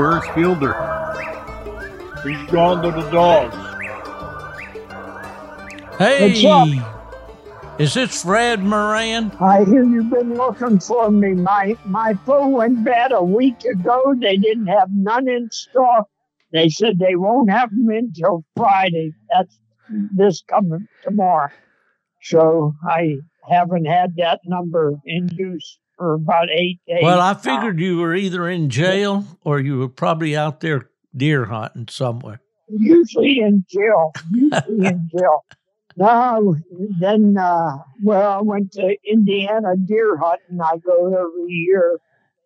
Where's Fielder? He's gone to the dogs. Hey, is this Fred Moran? I hear you've been looking for me. My my phone went bad a week ago. They didn't have none in stock. They said they won't have them until Friday. That's this coming tomorrow. So I haven't had that number in use for about eight days. Well, I figured you were either in jail or you were probably out there deer hunting somewhere. Usually in jail. Usually in jail. No, then, uh, well, I went to Indiana deer hunting. I go every year.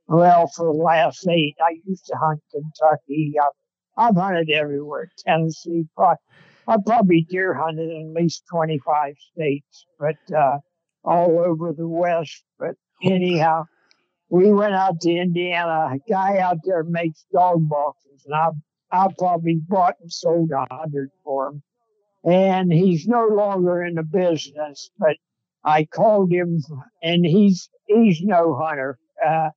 Well, for the last eight, I used to hunt Kentucky. I've, I've hunted everywhere. Tennessee, probably, I probably deer hunted in at least 25 states, but, uh, all over the West. But anyhow, we went out to Indiana. A guy out there makes dog boxes, and I, I probably bought and sold a hundred for him and he's no longer in the business. But I called him, and he's he's no hunter. Uh,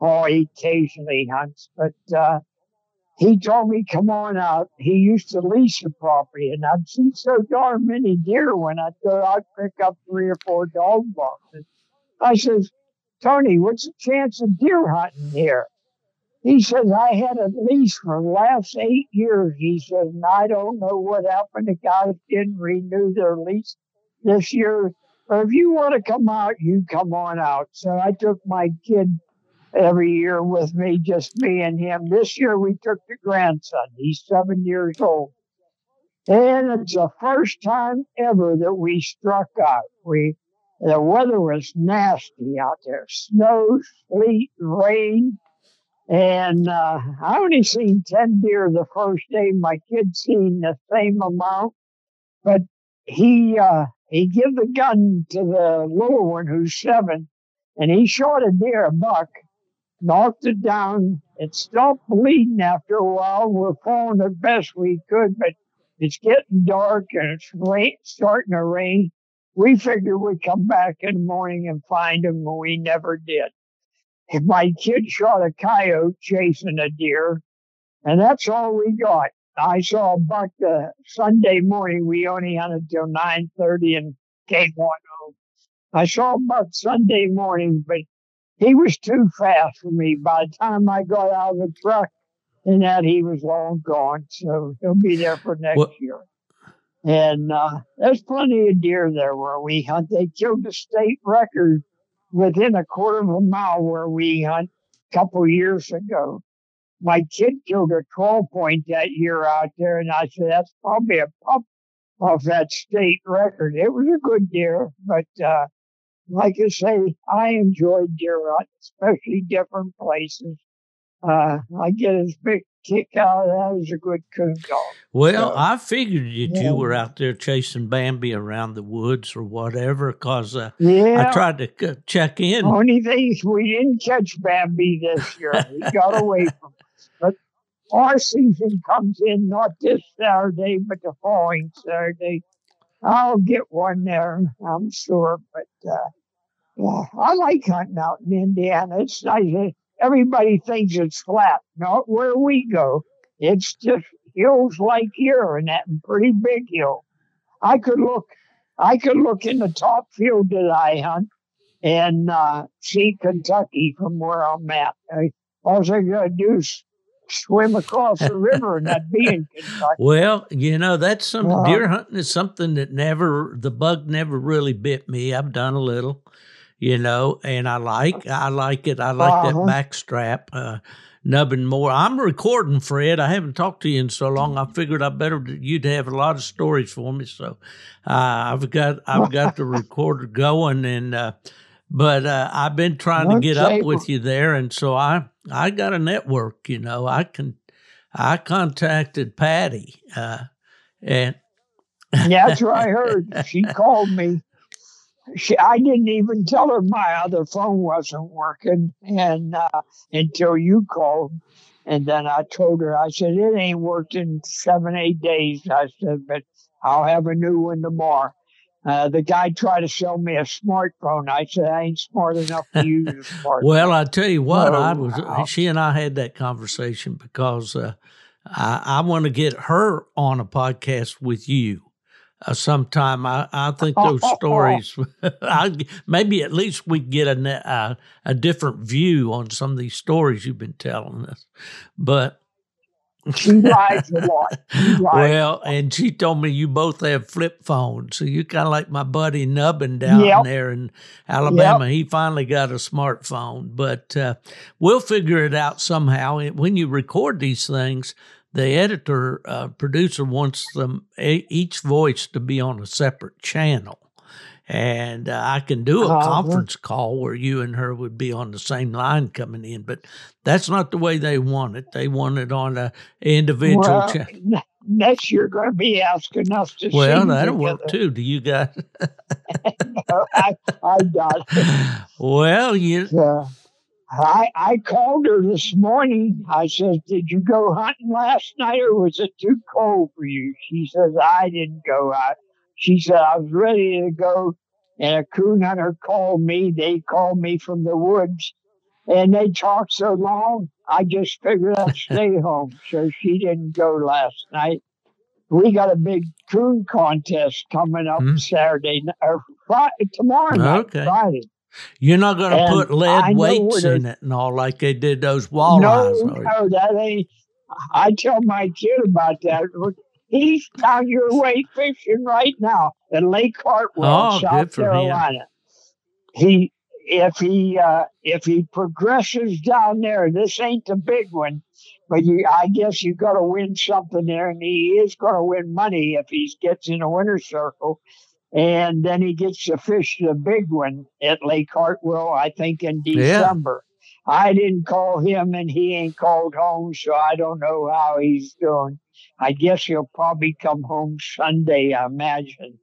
or he occasionally hunts, but uh, he told me, "Come on out." He used to lease the property, and I'd see so darn many deer when I'd go out pick up three or four dog boxes. I says, "Tony, what's the chance of deer hunting here?" He says, I had a lease for the last eight years. He says, and I don't know what happened. The guys didn't renew their lease this year. But if you want to come out, you come on out. So I took my kid every year with me, just me and him. This year we took the grandson. He's seven years old. And it's the first time ever that we struck out. We, the weather was nasty out there. Snow, sleet, rain and uh, I only seen 10 deer the first day. My kid seen the same amount, but he, uh, he give the gun to the little one who's seven and he shot a deer, a buck, knocked it down. It stopped bleeding after a while. We're following the best we could, but it's getting dark and it's rain, starting to rain. We figured we'd come back in the morning and find him, and we never did my kid shot a coyote chasing a deer, and that's all we got. I saw a buck the Sunday morning. We only hunted till nine thirty and came on home. I saw a buck Sunday morning, but he was too fast for me. By the time I got out of the truck, and that he was long gone. So he'll be there for next what? year. And uh, there's plenty of deer there where we hunt. They killed the state record within a quarter of a mile where we hunt a couple years ago. My kid killed a 12 point that year out there, and I said, that's probably a pup off that state record. It was a good deer, but uh, like I say, I enjoy deer hunting, especially different places. Uh, I get as big kick out of that as a good coon dog. Well, so, I figured that yeah. you were out there chasing Bambi around the woods or whatever, because uh, yeah. I tried to c- check in. Only thing is we didn't catch Bambi this year. He got away from us. But our season comes in not this Saturday, but the following Saturday. I'll get one there, I'm sure. But uh, yeah, I like hunting out in Indiana. It's nice everybody thinks it's flat. Not where we go. It's just hills like here and that pretty big hill. I could look, I could look in the top field that I hunt and uh, see Kentucky from where I'm at. I, all I gotta do is swim across the river and I'd be in Kentucky. Well, you know, that's some uh, deer hunting is something that never the bug never really bit me. I've done a little you know, and I like I like it. I like uh-huh. that backstrap. Uh, nubbin more. I'm recording, Fred. I haven't talked to you in so long. I figured I better you'd have a lot of stories for me. So uh, I've got I've got the recorder going, and uh, but uh, I've been trying to get up with you there, and so I I got a network. You know, I can I contacted Patty, uh, and yeah, that's what I heard. She called me she, I didn't even tell her my other phone wasn't working, and uh, until you called, and then I told her I said it ain't worked in seven eight days. I said, but I'll have a new one tomorrow. uh, the guy tried to sell me a smartphone. I said I ain't smart enough to use a smartphone. Well, I tell you what, I was. She and I had that conversation because uh, I, I want to get her on a podcast with you. Uh, sometime I, I think those stories I, maybe at least we get a, a a different view on some of these stories you've been telling us but she lies a lot. Lies. well and she told me you both have flip phones so you kind of like my buddy nubbin down Yep. there in alabama he finally got a smartphone but uh, we'll figure it out somehow when you record these things the editor uh, producer wants them each voice to be on a separate channel and uh, I can do a Uh-huh. conference call where you and her would be on the same line coming in, but that's not the way they want it. They want it on a individual well, channel. next you're going to be asking us to Well, that'll work too. Do you guys? I, I got it. well, you Uh, I I called her this morning. I said, "Did you go hunting last night, or was it too cold for you?" She says, "I didn't go out." She said, "I was ready to go, and a coon hunter called me. They called me from the woods, and they talked so long. I just figured I'd stay home." So she didn't go last night. We got a big coon contest coming up Hmm. Saturday or Friday, tomorrow night, Okay. Friday. You're not going to put lead weights in it and all like they did those walleyes. No, no, that ain't. I tell my kid about that. He's down your way fishing right now at Lake Hartwell, Oh, South for him. Carolina. He, if he, uh, if he progresses down there, this ain't the big one, but you, I guess you got to win something there, and he is going to win money if he gets in a winner circle. And then he gets to fish the big one at Lake Hartwell, I think in Yeah. December. I didn't call him and he ain't called home, so I don't know how he's doing. I guess he'll probably come home Sunday, I imagine.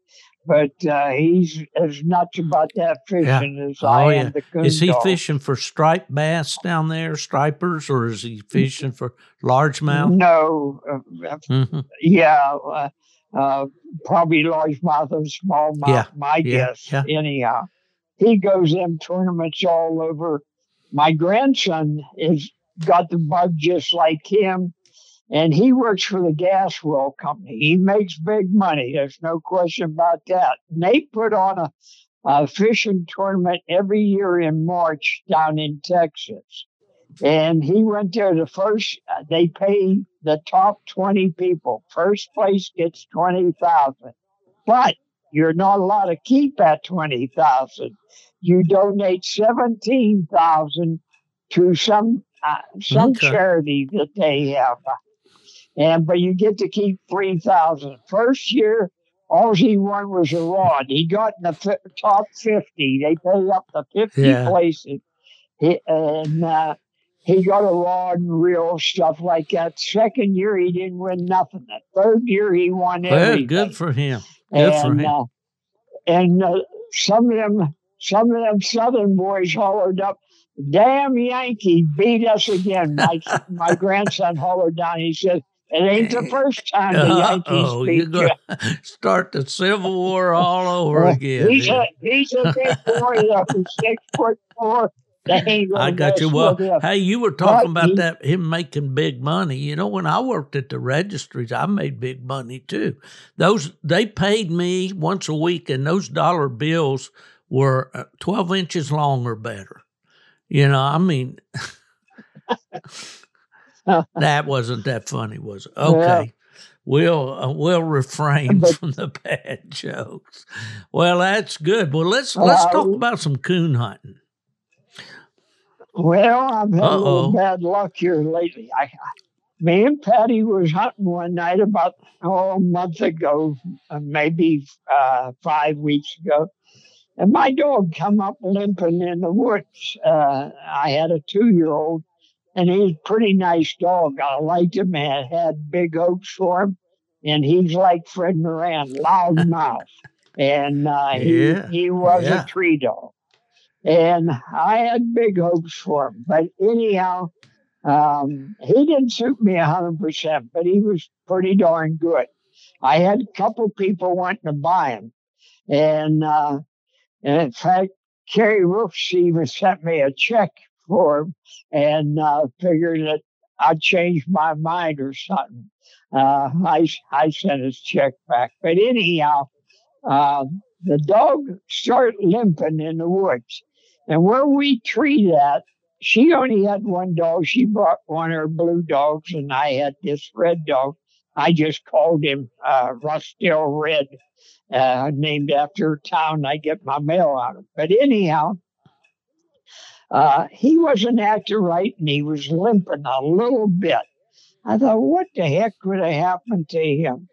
But uh, he's as nuts about that fishing as Oh, I yeah. am the coon Is he dog. fishing for striped bass down there, stripers, or is he fishing for largemouth? No, uh, Mhm. yeah, uh, uh, probably largemouth and smallmouth. Yeah, my yeah, guess. yeah. Anyhow, he goes in tournaments all over. My grandson is got the bug just like him, and he works for the gas well company. He makes big money. There's no question about that. And they put on a, a fishing tournament every year in March down in Texas. And he went there the first, uh, they pay the top 20 people. First place gets 20,000. But you're not allowed to keep that 20,000. You donate 17,000 to some, uh, some Okay. charity that they have. And, but you get to keep 3,000. First year, all he won was a rod. He got in the fi- top 50. They pay up to 50 Yeah. places. He, and, uh, he got a rod and reel, stuff like that. Second year, he didn't win nothing. The third year, he won Well, everything. good for him. Good for him. uh, and uh, some of them, some of them Southern boys hollered up, "Damn Yankee beat us again!" My my grandson hollered down. He said, "It ain't the first time the Yankees Uh-oh, you're beat you." going to start the Civil War all over again. He's a he's a big boy, though, six foot four. I got you. Well, hey, you were talking about that him making big money. You know, when I worked at the registries, I made big money too. Those they paid me once a week, and those dollar bills were uh, twelve inches long or better. You know, I mean, that wasn't that funny, was it? Okay. We'll uh, we'll refrain from the bad jokes. Well, that's good. Well, let's let's talk about some coon hunting. Well, I've had a Uh-oh. little bad luck here lately. I, me and Patty was hunting one night about oh, a month ago, uh, maybe uh, five weeks ago, and my dog come up limping in the woods. Uh, I had a two-year-old, and he's a pretty nice dog. I liked him and had big hopes for him, and he's like Fred Moran, loud mouth, and uh, Yeah, he he was yeah. a tree dog and I had big hopes for him. But anyhow, um, he didn't suit me a hundred percent, but he was pretty darn good. I had a couple people wanting to buy him, And, uh, and in fact, Kerry Rooks even sent me a check for him and uh, figured that I'd change my mind or something. Uh, I, I sent his check back. But anyhow, uh, the dog started limping in the woods. And where we treat at, she only had one dog. She brought one of her blue dogs, and I had this red dog. I just called him uh, Rossdale Red, uh, named after a town I get my mail out of. But anyhow, uh, he wasn't acting right, and he was limping a little bit. I thought, what the heck would have happened to him?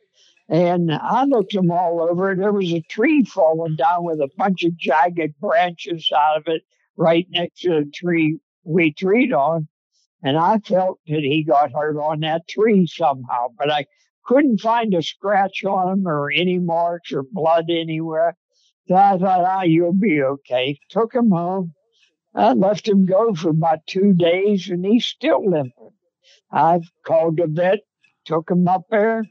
And I looked him all over. and There was a tree falling down with a bunch of jagged branches out of it right next to the tree we treed on. And I felt that he got hurt on that tree somehow, but I couldn't find a scratch on him or any marks or blood anywhere. So I thought, ah, you'll be okay. Took him home. I left him go for about two days and he's still limping. I called the vet, took him up there.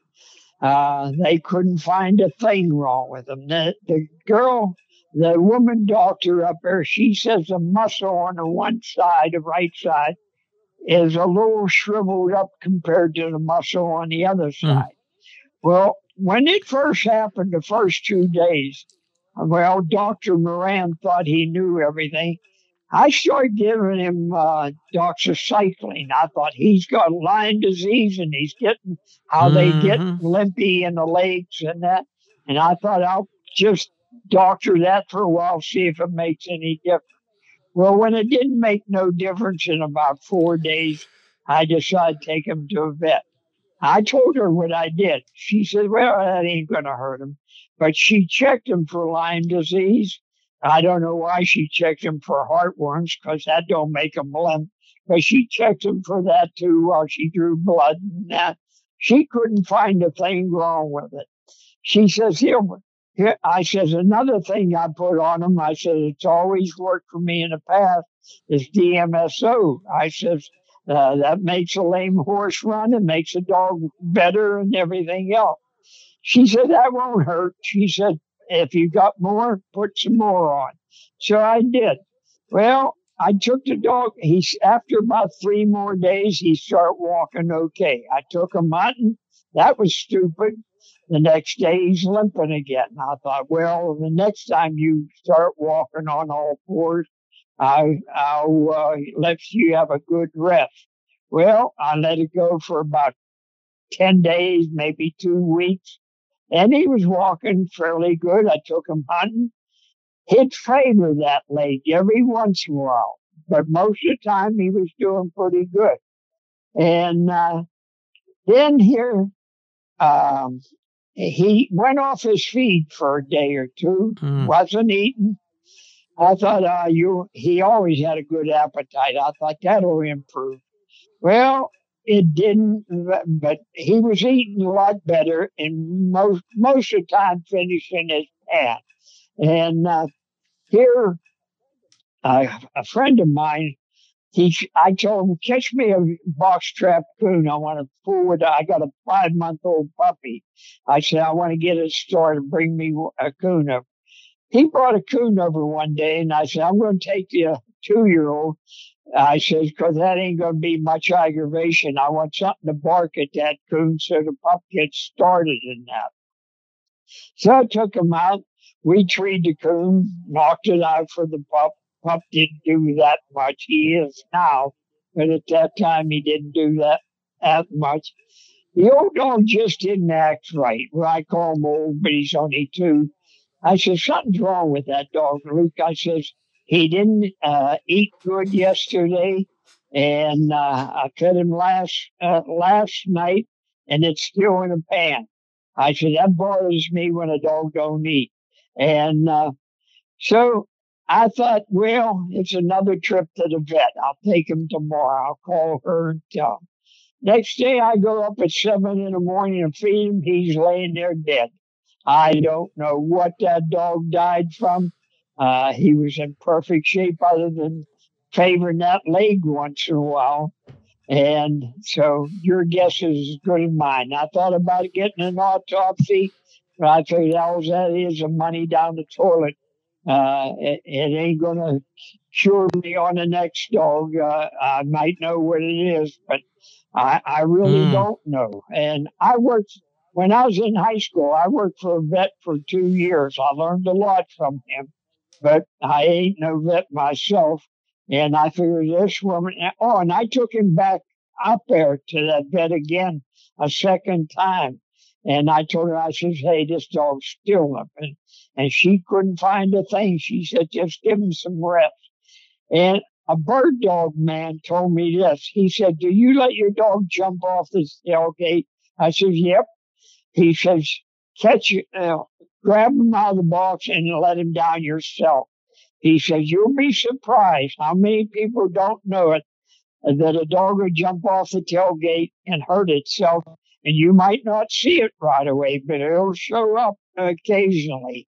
Uh, they couldn't find a thing wrong with him. The, the girl, the woman doctor up there, she says the muscle on the one side, the right side, is a little shriveled up compared to the muscle on the other hmm. side. Mm. Well, when it first happened, the first two days, well, Dr. Moran thought he knew everything. I started giving him uh, doxycycline. I thought he's got Lyme disease and he's getting how mm-hmm. they get mm-hmm. limpy in the legs and that. And I thought I'll just doctor that for a while, see if it makes any difference. Well, when it didn't make no difference in about four days, I decided to take him to a vet. I told her what I did. She said, Well, that ain't going to hurt him. But she checked him for Lyme disease I don't know why she checked him for heartworms because that don't make him limp. But she checked him for that too while she drew blood and that. She couldn't find a thing wrong with it. She says, here, here, I says, another thing I put on him, I said, it's always worked for me in the past, is DMSO. I says, uh, that makes a lame horse run and makes a dog better and everything else. She said, that won't hurt. She said, if you got more, put some more on. So I did. Well, I took the dog. He's after about three more days, he started walking okay. I took him hunting. That was stupid. The next day he's limping again. I thought, well, the next time you start walking on all fours, I, I'll uh, let you have a good rest. Well, I let it go for about 10 days, maybe two weeks. And he was walking fairly good. I took him hunting. He'd favor that leg every once in a while, but most of the time he was doing pretty good. And uh, then here, um, he went off his feed for a day or two, mm. wasn't eating. I thought, uh, you, he always had a good appetite. I thought that'll improve. Well, it didn't, but he was eating a lot better and most, most of the time finishing his pan. And uh, here, uh, a friend of mine, he, I told him, catch me a box trap coon. I want to fool with, I got a five month old puppy. I said, I want to get a store to bring me a coon over. He brought a coon over one day and I said, I'm going to take the two year old I says, because that ain't going to be much aggravation. I want something to bark at that coon so the pup gets started in that. So I took him out. We treated the coon, knocked it out for the pup. Pup didn't do that much. He is now, but at that time he didn't do that that much. The old dog just didn't act right. Well, I call him old, but he's only two. I said, something's wrong with that dog, Luke. I says, he didn't uh, eat good yesterday, and uh, I fed him last uh, last night, and it's still in a pan. I said that bothers me when a dog don't eat, and uh, so I thought, well, it's another trip to the vet. I'll take him tomorrow. I'll call her and tell him. Next day, I go up at seven in the morning and feed him. He's laying there dead. I don't know what that dog died from. Uh, he was in perfect shape other than favoring that leg once in a while. And so your guess is as good as mine. I thought about getting an autopsy, I figured all that is the money down the toilet. Uh, it, it ain't going to cure me on the next dog. Uh, I might know what it is, but I, I really mm. don't know. And I worked when I was in high school. I worked for a vet for two years. I learned a lot from him, but I ain't no vet myself. And I figured this woman. Oh, and I took him back up there to that vet again a second time. And I told her, I said, hey, this dog's still up. And, and she couldn't find a thing. She said, just give him some rest. And a bird dog man told me this. He said, Do you let your dog jump off the tailgate? I said, Yep. He says, Catch it, uh, grab him out of the box and let him down yourself. He says, You'll be surprised how many people don't know it that a dog will jump off the tailgate and hurt itself. And you might not see it right away, but it'll show up occasionally.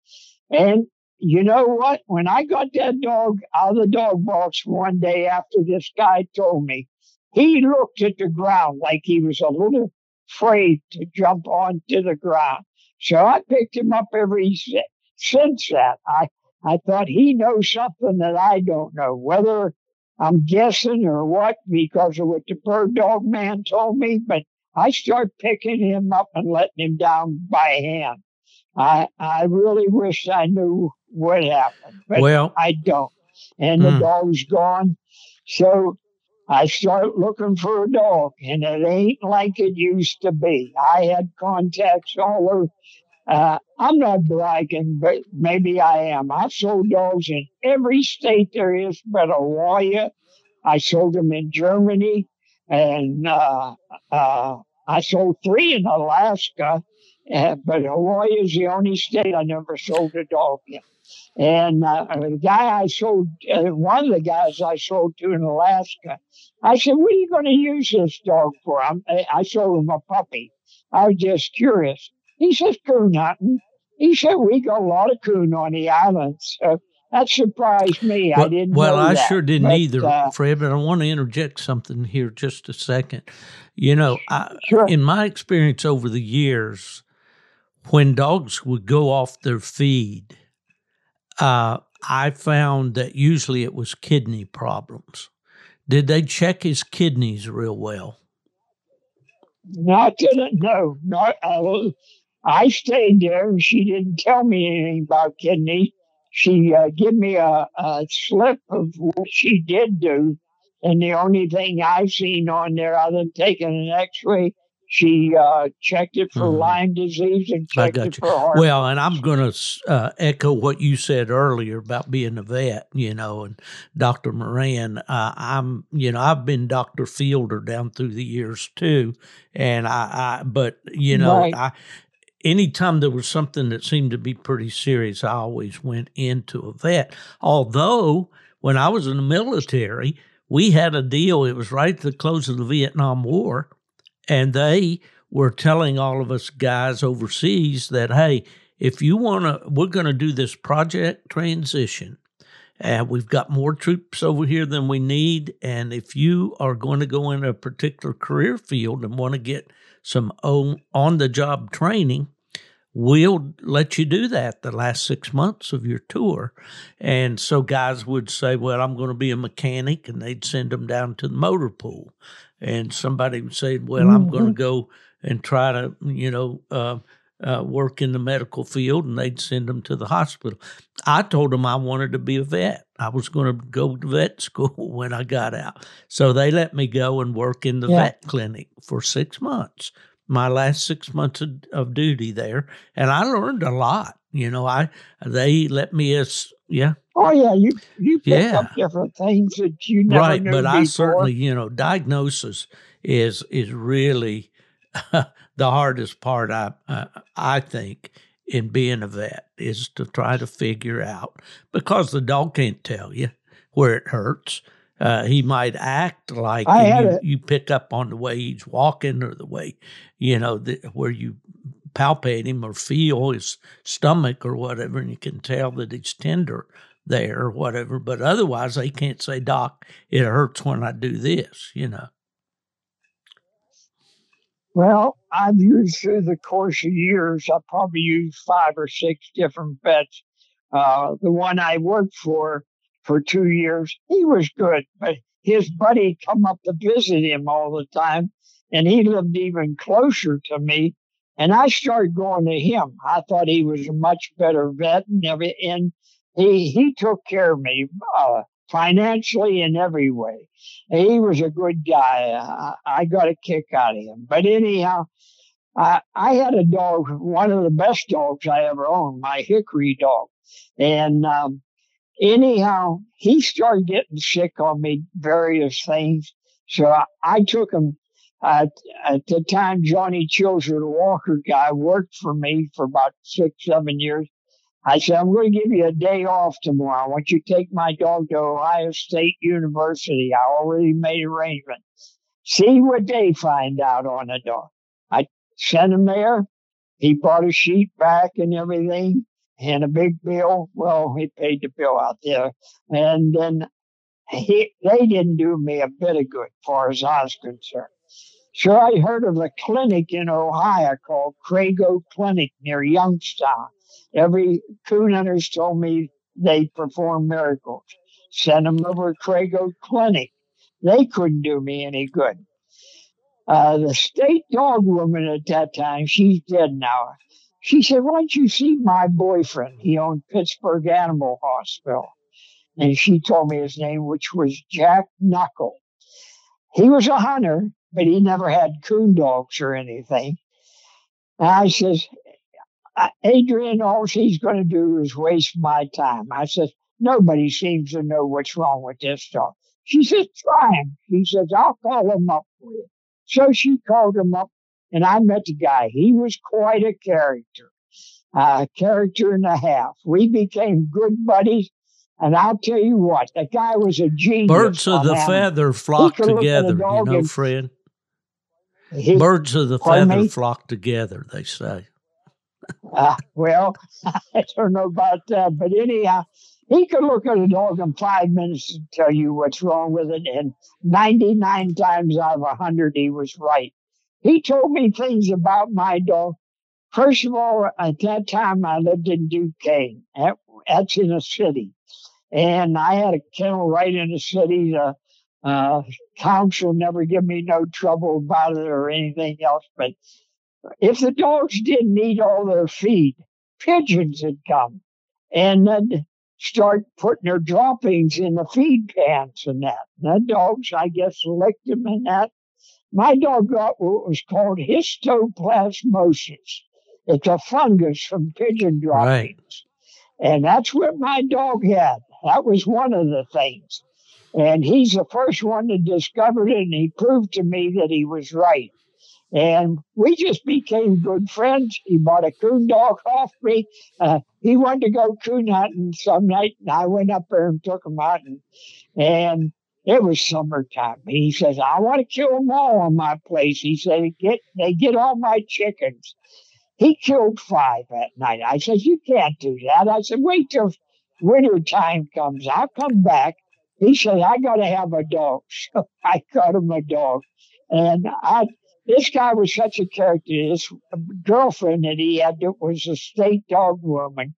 And you know what? When I got that dog out of the dog box one day after this guy told me, he looked at the ground like he was a little afraid to jump onto the ground. So I picked him up every since that. I I thought he knows something that I don't know, whether I'm guessing or what, because of what the bird dog man told me. But I start picking him up and letting him down by hand. I I really wish I knew what happened, but well, I don't. And the mm. dog's gone. So I start looking for a dog, and it ain't like it used to be. I had contacts all over. Uh, I'm not bragging, but maybe I am. I've sold dogs in every state there is but Hawaii. I sold them in Germany, and uh, uh, I sold three in Alaska. Uh, but Hawaii is the only state I never sold a dog in. And uh, the guy I sold, uh, one of the guys I sold to in Alaska, I said, What are you going to use this dog for? I'm, I sold him a puppy. I was just curious. He says, Coon hunting. He said, We got a lot of coon on the island. So that surprised me. Well, I didn't Well, I that. sure didn't but, either, uh, Fred, but I want to interject something here just a second. You know, I, sure. in my experience over the years, when dogs would go off their feed, uh, I found that usually it was kidney problems. Did they check his kidneys real well? No, I didn't know. Not, I, I stayed there and she didn't tell me anything about kidney. She uh, gave me a, a slip of what she did do. And the only thing I've seen on there, other than taking an x ray, she uh, checked it for mm-hmm. Lyme disease and checked it for heart. Well, and I'm going to uh, echo what you said earlier about being a vet, you know, and Dr. Moran. Uh, I'm, you know, I've been Dr. Fielder down through the years too, and I, I but you know, right. I. Anytime there was something that seemed to be pretty serious, I always went into a vet. Although when I was in the military, we had a deal. It was right at the close of the Vietnam War and they were telling all of us guys overseas that, hey, if you want to, we're going to do this project transition. And we've got more troops over here than we need. And if you are going to go in a particular career field and want to get some on the job training, we'll let you do that the last six months of your tour. And so guys would say, Well, I'm going to be a mechanic, and they'd send them down to the motor pool and somebody would say, "Well, mm-hmm. I'm going to go and try to, you know, uh, uh, work in the medical field," and they'd send them to the hospital. I told them I wanted to be a vet. I was going to go to vet school when I got out, so they let me go and work in the yeah. vet clinic for six months. My last six months of, of duty there, and I learned a lot. You know, I they let me as yeah Oh yeah, you you pick yeah. up different things that you never right, knew but before. I certainly you know diagnosis is is really the hardest part. I uh, I think in being a vet is to try to figure out because the dog can't tell you where it hurts. Uh, he might act like you, you, pick up on the way he's walking or the way you know the, where you palpate him or feel his stomach or whatever, and you can tell that he's tender there or whatever. But otherwise, they can't say, Doc, it hurts when I do this, you know. Well, I've used through the course of years, I probably used five or six different vets. Uh, the one I worked for for two years, he was good, but his buddy come up to visit him all the time, and he lived even closer to me. And I started going to him. I thought he was a much better vet, and every and he he took care of me uh, financially in every way. He was a good guy. I, I got a kick out of him. But anyhow, I, I had a dog, one of the best dogs I ever owned, my Hickory dog. And um, anyhow, he started getting sick on me, various things. So I, I took him. At the time, Johnny Chilser, the Walker guy, worked for me for about six, seven years. I said, I'm going to give you a day off tomorrow. I want you to take my dog to Ohio State University. I already made arrangements. See what they find out on the dog. I sent him there. He brought a sheet back and everything and a big bill. Well, he paid the bill out there. And then he, they didn't do me a bit of good far as I was concerned. So I heard of a clinic in Ohio called Crago Clinic near Youngstown. Every coon hunters told me they perform miracles. Sent them over to Crago Clinic. They couldn't do me any good. Uh, the state dog woman at that time, she's dead now. She said, Why don't you see my boyfriend? He owned Pittsburgh Animal Hospital. And she told me his name, which was Jack Knuckle. He was a hunter, but he never had coon dogs or anything. And I says, uh, Adrian, all she's going to do is waste my time. I says, nobody seems to know what's wrong with this dog. She says, try him. He says, I'll call him up for you. So she called him up and I met the guy. He was quite a character, a character and a half. We became good buddies. And I'll tell you what, the guy was a genius. Birds of the feather flock together, you know, Fred. He, Birds of the feather me? flock together, they say. Uh, well, I don't know about that, but anyhow, he could look at a dog in five minutes and tell you what's wrong with it. And 99 times out of 100, he was right. He told me things about my dog. First of all, at that time, I lived in Duquesne. That, that's in a city. And I had a kennel right in the city. The uh, council never give me no trouble about it or anything else. But if the dogs didn't eat all their feed, pigeons would come and then start putting their droppings in the feed pans and that. And the dogs, I guess, licked them and that. My dog got what was called histoplasmosis. It's a fungus from pigeon droppings. Right. And that's what my dog had. That was one of the things. And he's the first one to discover it, and he proved to me that he was right. And we just became good friends. He bought a coon dog off me. Uh, he wanted to go coon hunting some night, and I went up there and took him out. And, it was summertime. He says, I want to kill them all on my place. He said, get, they get all my chickens. He killed five that night. I said, You can't do that. I said, Wait till winter time comes. I'll come back. He said, I got to have a dog. So I got him a dog. And I this guy was such a character. His girlfriend that he had was a state dog woman.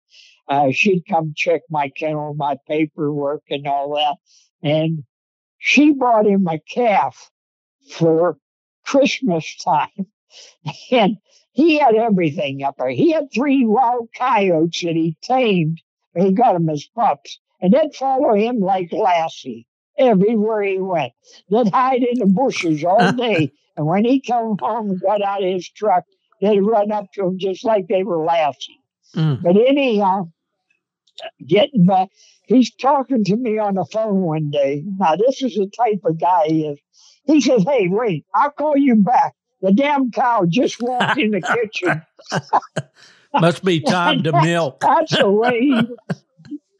Uh, she'd come check my kennel, my paperwork, and all that. And she brought him a calf for Christmas time. And he had everything up there. He had three wild coyotes that he tamed. He got them as pups. And they'd follow him like Lassie everywhere he went. They'd hide in the bushes all day and when he come home and got out of his truck, they'd run up to him just like they were Lassie. Mm. But anyhow, getting back, he's talking to me on the phone one day. Now, this is the type of guy he is. He says, Hey, wait, I'll call you back. The damn cow just walked in the kitchen. Must be time to milk. That's the way he,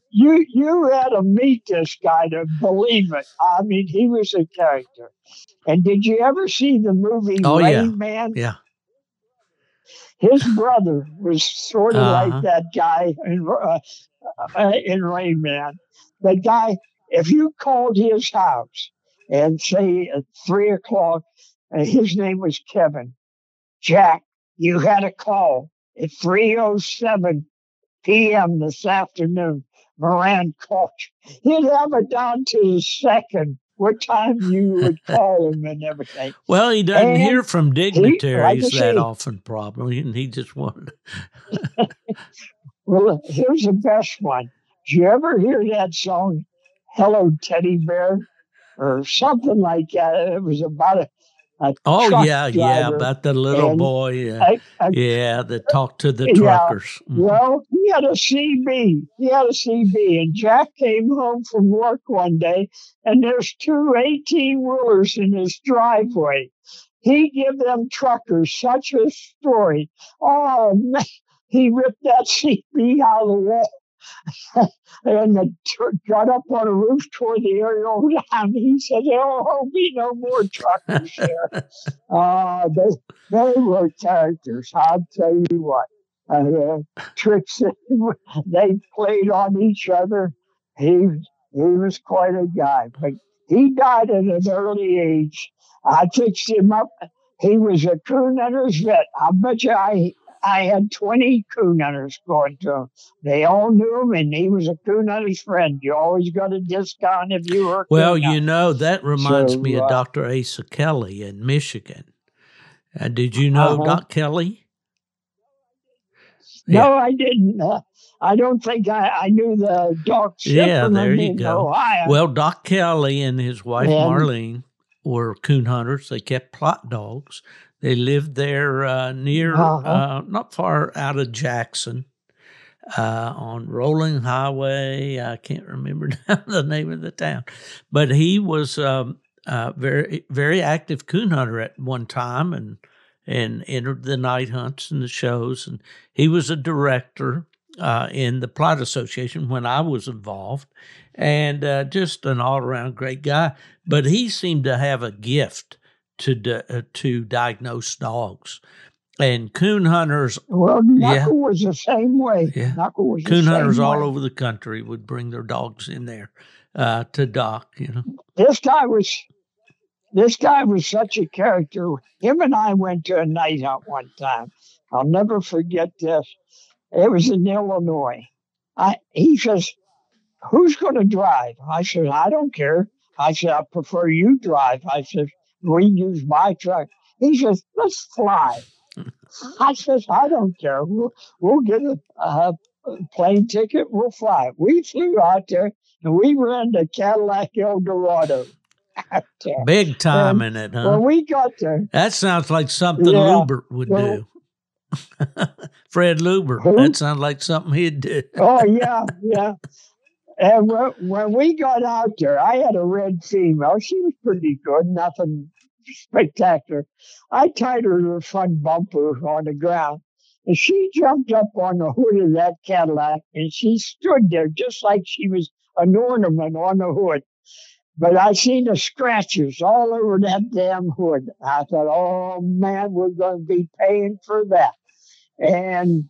you you had to meet this guy to believe it. I mean, he was a character. And did you ever see the movie oh, Rain yeah. Man? Yeah. His brother was sort of uh-huh. like that guy in, uh, uh, in Rain Man. The guy, if you called his house and say at three o'clock, uh, his name was Kevin, Jack, you had a call at 3.07 p.m. this afternoon. Moran you. He'd have it down to the second what time you would call him and everything. Well, he doesn't and hear from dignitaries he, like that say, often, probably, and he just wanted. well, here's the best one. Did you ever hear that song, "Hello, Teddy Bear"? or something like that. It was about a oh yeah, yeah, about the little boy, yeah, I, I, yeah, that talked to the truckers. Yeah. Mm-hmm. Well, he had a CB. He had a CB, and Jack came home from work one day, and there's two 18 wheelers in his driveway. He give them truckers such a story. Oh man, he ripped that CB out of the wall. and the, got up on a roof toward the aerial ram. He said, There will be no more truckers here. uh, they, they were characters, I'll tell you what. Uh, tricks they played on each other. He, he was quite a guy, but he died at an early age. I fixed him up. He was a coon hunter's vet. I bet you I I had 20 coon hunters going to him. They all knew him, and he was a coon hunter's friend. You always got a discount if you were. Well, you know that reminds so, me of uh, Dr. Asa Kelly in Michigan. Uh, did you know uh-huh. Doc Kelly? No. I didn't. Uh, I don't think I, I knew the Doc. Yeah, there you go. Ohio. Well, Doc Kelly and his wife and, Marlene were coon hunters. They kept Plott dogs. They lived there uh, near, uh-huh. uh, not far out of Jackson, uh, on Rolling Highway. I can't remember now the name of the town, but he was um, very, very active coon hunter at one time, and and entered the night hunts and the shows. And he was a director uh, in the Plott Association when I was involved, and uh, just an all around great guy. But he seemed to have a gift to di- uh, to diagnose dogs. And coon hunters. Well, Knuckle yeah, was the same way. Yeah. Knuckle was coon hunters way. all over the country would bring their dogs in there uh, to doc. You know, this guy was this guy was such a character. Him and I went to a night hunt one time. I'll never forget this. It was in Illinois. I he says, "Who's going to drive?" I said, "I don't care." I said, "I prefer you drive." I said, we use my truck. He says, let's fly. I says, I don't care. We'll, we'll get a, a, plane ticket. We'll fly. We flew out there and we ran to Cadillac Eldorado. Big time and in it, huh? When we got there. That sounds like something yeah, Lubert would well, do. Fred Lubert. Who? That sounds like something he'd do. oh, yeah, yeah. And when we got out there, I had a red female. She was pretty good, nothing spectacular. I tied her to a front bumper on the ground, and she jumped up on the hood of that Cadillac, and she stood there just like she was an ornament on the hood. But I seen the scratches all over that damn hood. I thought, oh man, we're going to be paying for that. And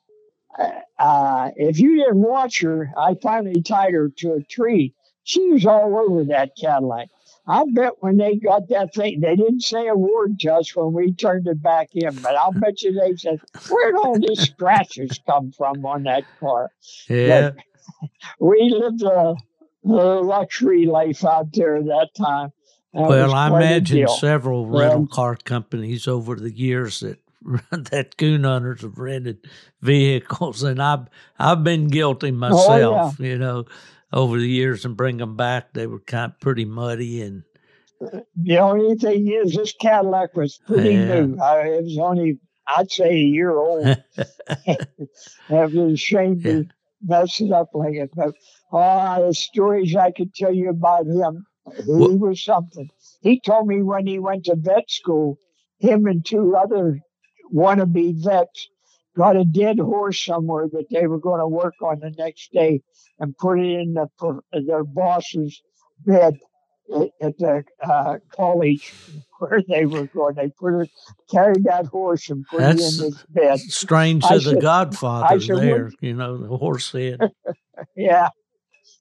uh, if you didn't watch her, I finally tied her to a tree. She was all over that Cadillac. I bet when they got that thing, they didn't say a word to us when we turned it back in, but I'll bet you they said, Where'd all these scratches come from on that car? Yeah. But we lived a, a, luxury life out there at that time. That well, I imagine several rental car companies over the years that that coon hunters have rented vehicles, and I've I've been guilty myself. Oh, yeah. You know, over the years and bring them back, they were kind of pretty muddy and. The only thing is, this Cadillac was pretty yeah. new. I, it was only, I'd say, a year old. I was ashamed yeah. to mess it up like it. But oh, all the stories I could tell you about him, he well, was something. He told me when he went to vet school, him and two other wannabe vets got a dead horse somewhere that they were going to work on the next day and put it in the, their boss's bed at the uh, college where they were going. They put it, carried that horse and put That's it in his bed. Strange to the Godfather said, there, you know, the horse head. yeah.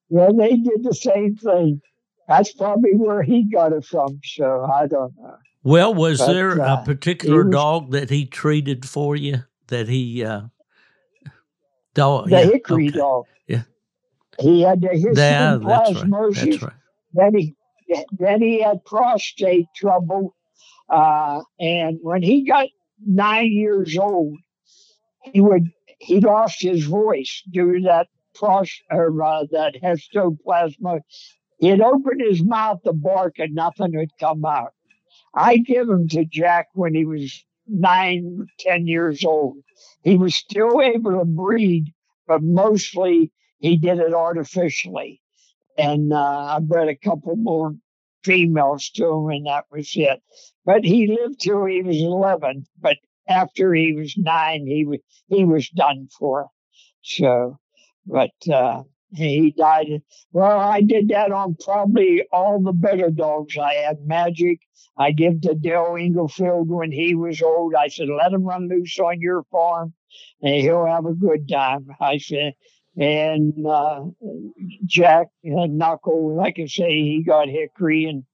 Well, they did the same thing. That's probably where he got it from. So I don't know. Well, was but, there uh, a particular was, dog that he treated for you that he uh dog the yeah, hickory okay. dog. Yeah. He had the history yeah, that's right. That's right. Then he then he had prostate trouble. Uh, and when he got nine years old, he would he lost his voice due to that pros or uh, that histoplasma. He'd open his mouth to bark and nothing would come out. I give him to Jack when he was nine, ten years old. He was still able to breed, but mostly he did it artificially. And uh, I bred a couple more females to him, and that was it. But he lived till he was 11. But after he was nine, he was he was done for. So, but uh, he died. Well, I did that on probably all the better dogs. I had Magic. I give to Dale Inglefield when he was old. I said, let him run loose on your farm and he'll have a good time. I said, and uh, Jack uh, Knuckle, like I say, he got Hickory, and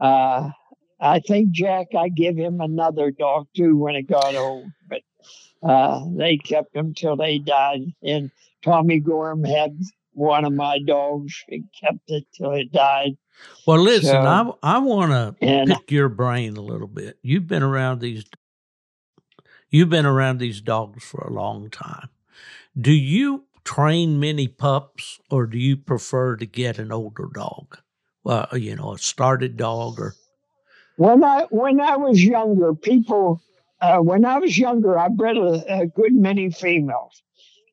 uh, I think Jack, I give him another dog too when it got old, but uh, they kept him till they died. And Tommy Gorham had one of my dogs and kept it till it died. Well, listen, so, I I want to pick your brain a little bit. You've been around these you've been around these dogs for a long time. Do you train many pups, or do you prefer to get an older dog? Well, you know, a started dog, or when I when I was younger, people uh, when I was younger, I bred a, a good many females.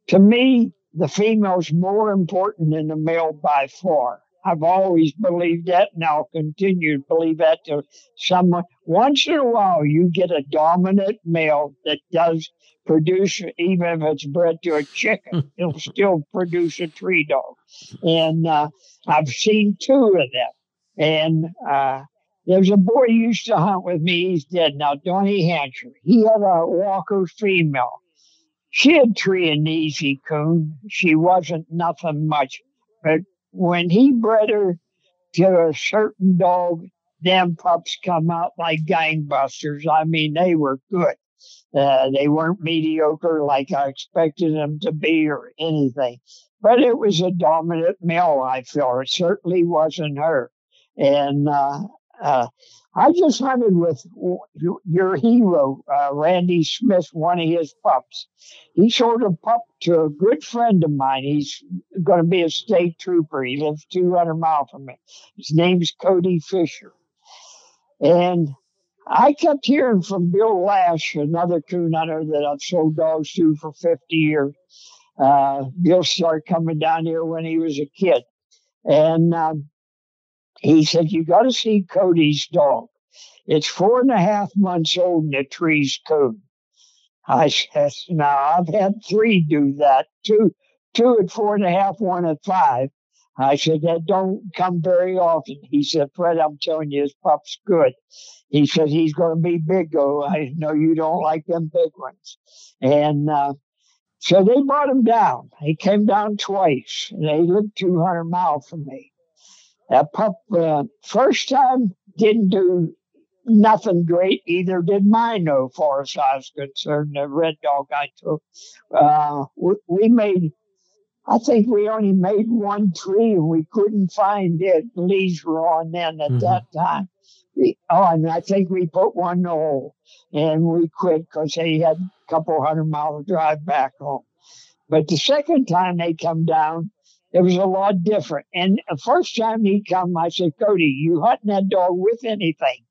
To me, the female's more important than the male by far. I've always believed that, and I'll continue to believe that to someone. Once in a while, you get a dominant male that does produce, even if it's bred to a chicken, it'll still produce a tree dog. And uh, I've seen two of them. And uh, there's a boy who used to hunt with me. He's dead now, Donnie Hancher. He had a Walker female. She had tree and easy coon. She wasn't nothing much, but when he bred her to a certain dog, them pups come out like gangbusters. I mean, they were good. Uh, they weren't mediocre like I expected them to be or anything. But it was a dominant male, I feel. It certainly wasn't her. And uh, uh, I just hunted with your hero, uh, Randy Smith, one of his pups. He sold a pup to a good friend of mine. He's going to be a state trooper. He lives 200 miles from me. His name's Cody Fisher. And I kept hearing from Bill Lash, another coon hunter that I've sold dogs to for 50 years. Uh, Bill started coming down here when he was a kid. And um, he said, You got to see Cody's dog. It's four and a half months old in the tree's coon. I said, Now, I've had three do that two, two at four and a half, one at five. I said, That don't come very often. He said, Fred, I'm telling you, his pup's good. He said, He's going to be big, though. I know you don't like them big ones. And, uh, so they brought him down. He came down twice. And they lived 200 miles from me. That pup, uh, first time, didn't do nothing great. Either did mine, no, far as I was concerned. The red dog I took, uh, we, we, made. I think we only made one tree, and we couldn't find it. Leaves were on then at mm-hmm. that time. We, oh, and I think we put one in the hole, and we quit because they had a couple hundred mile drive back home. But the second time they come down, it was a lot different. And the first time he come, I said, Cody, you hunting that dog with anything?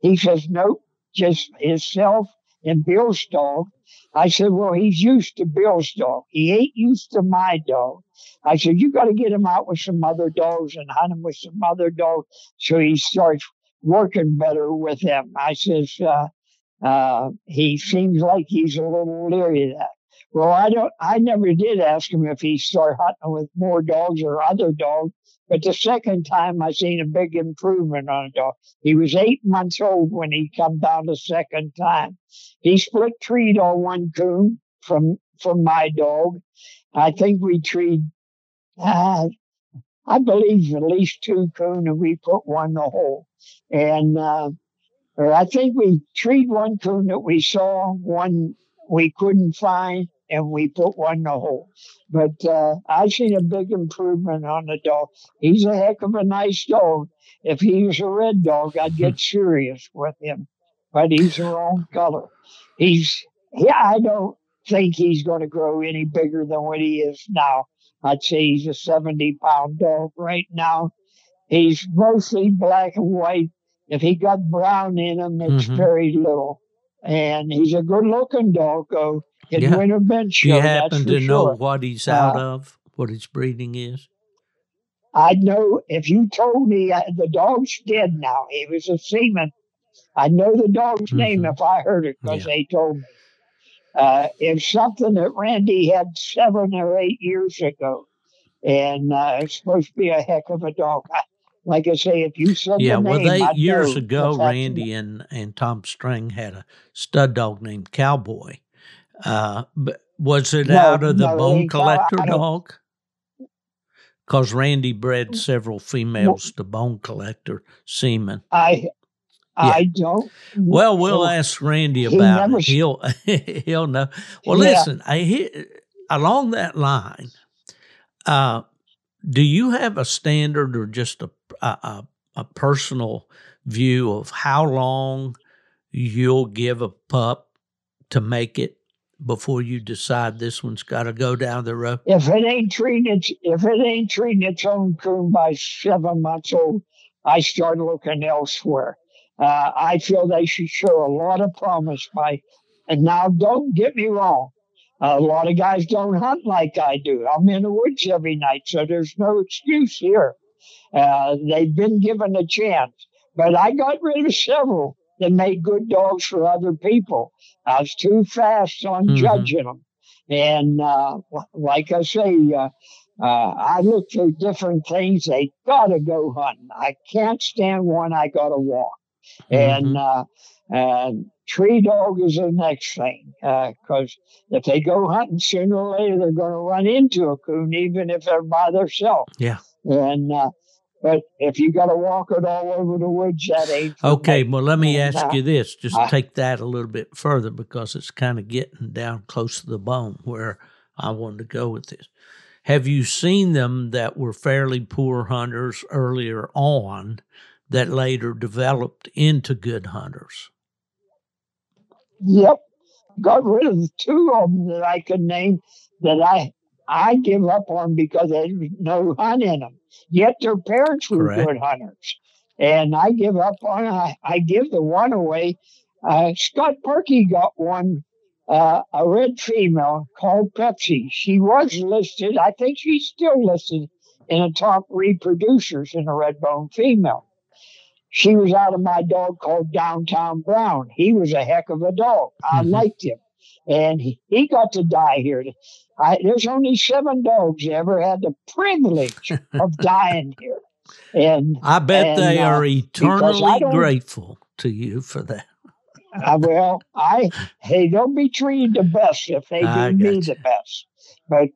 He says, nope, just himself and Bill's dog. I said, well, he's used to Bill's dog. He ain't used to my dog. I said, you got to get him out with some other dogs and hunt him with some other dogs so he starts working better with them. I says, uh, uh, he seems like he's a little leery of that. Well, I don't. I never did ask him if he started hunting with more dogs or other dogs. But the second time, I seen a big improvement on a dog. He was eight months old when he come down the second time. He split treed on one coon from from my dog. I think we treed. Uh, I believe at least two coon, and we put one in the hole. And uh, I think we treed one coon that we saw, one we couldn't find, and we put one in the hole. But uh, I've seen a big improvement on the dog. He's a heck of a nice dog. If he was a red dog, I'd get serious with him. But he's the wrong color. He's yeah, I don't think he's going to grow any bigger than what he is now. I'd say he's a 70 pound dog right now. He's mostly black and white. If he got brown in him, it's Mhm. very little. And he's a good looking dog, though. Yeah. bench Do you happen to know sure. what he's out Uh, of? What his breeding is? I'd know if you told me uh, the dog's dead now. He was a seaman. I know the dog's name Mhm. if I heard it because Yeah. they told me. Uh, it's something that Randy had seven or eight years ago, and uh, it's supposed to be a heck of a dog. I, like I say, if you said Yeah, the well, name, they I'd years ago, Randy and and Tom String had a stud dog named Cowboy. Uh, but was it No, out of the no, bone collector dog? Because Randy bred several females to bone collector semen. I I don't. Well, we'll ask Randy about never it. He'll he'll know. Well, Yeah. listen, I hear, along that line, uh, do you have a standard or just a a a personal view of how long you'll give a pup to make it before you decide this one's got to go down the road? If it ain't treating its if it ain't treating its own coon by seven months old, I start looking elsewhere. Uh, I feel they should show a lot of promise by. And now, don't get me wrong. A lot of guys don't hunt like I do. I'm in the woods every night, so there's no excuse here. Uh, they've been given a chance, but I got rid of several that made good dogs for other people. I was too fast on Mhm. judging them. And uh, like I say, uh, uh, I look for different things. They gotta go hunting. I can't stand one. I gotta walk. And uh, and tree dog is the next thing because if they go hunting, sooner or later they're going to run into a coon, even if they're by themselves. Yeah. And uh, but if you got to walk it all over the woods, that ain't Okay, well, let me ask you this. Just I- take that a little bit further because it's kind of getting down close to the bone where I wanted to go with this. Have you seen them that were fairly poor hunters earlier on that later developed into good hunters? Yep. Got rid of two of them that I could name that I I give up on because there was no hunt in them. Yet their parents were Correct. good hunters. And I give up on I, I give the one away. Uh, Scott Perky got one, uh, a red female called Pepsi. She was listed, I think she's still listed in the top reproducers in a Redbone female. She was out of my dog called Downtown Brown. He was a heck of a dog. I Mhm. liked him. And he, he got to die here. I, there's only seven dogs ever had the privilege of dying here. And I bet And, they uh, are eternally grateful to you for that. uh, well, I hey, they'll be treated the best if they do me the best. But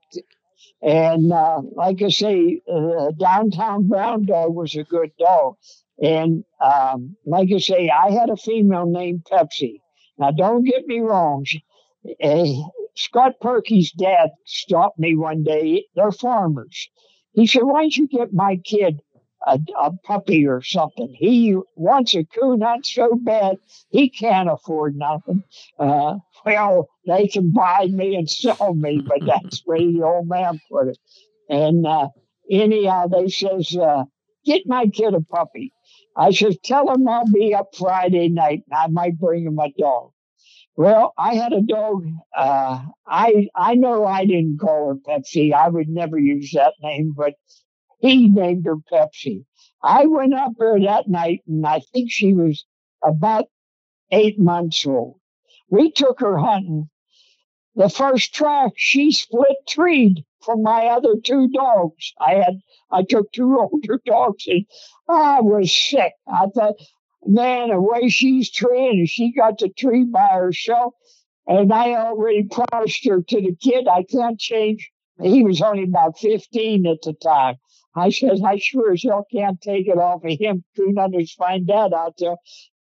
and uh, like I say, uh, downtown brown dog was a good dog. And um, like I say, I had a female named Pepsi. Now, don't get me wrong. She, uh, Scott Perky's dad stopped me one day. They're farmers. He said, "Why don't you get my kid a, a puppy or something? He wants a coon hunt so bad he can't afford nothing. Uh, well, they can buy me and sell me, but that's the way the old man put it. And uh, anyhow, they says, uh, get my kid a puppy. I says, tell him I'll be up Friday night and I might bring him a dog. Well, I had a dog. Uh, I I know I didn't call her Pepsi. I would never use that name, but he named her Pepsi. I went up there that night, and I think she was about eight months old. We took her hunting. The first track, she split treed from my other two dogs. I had I took two older dogs, and I was sick. I thought, man, the way she's treeing, and she got the tree by herself. And I already promised her to the kid, I can't change. He was only about 15 at the time. I said, I sure as hell can't take it off of him. Coon hunters find that out there.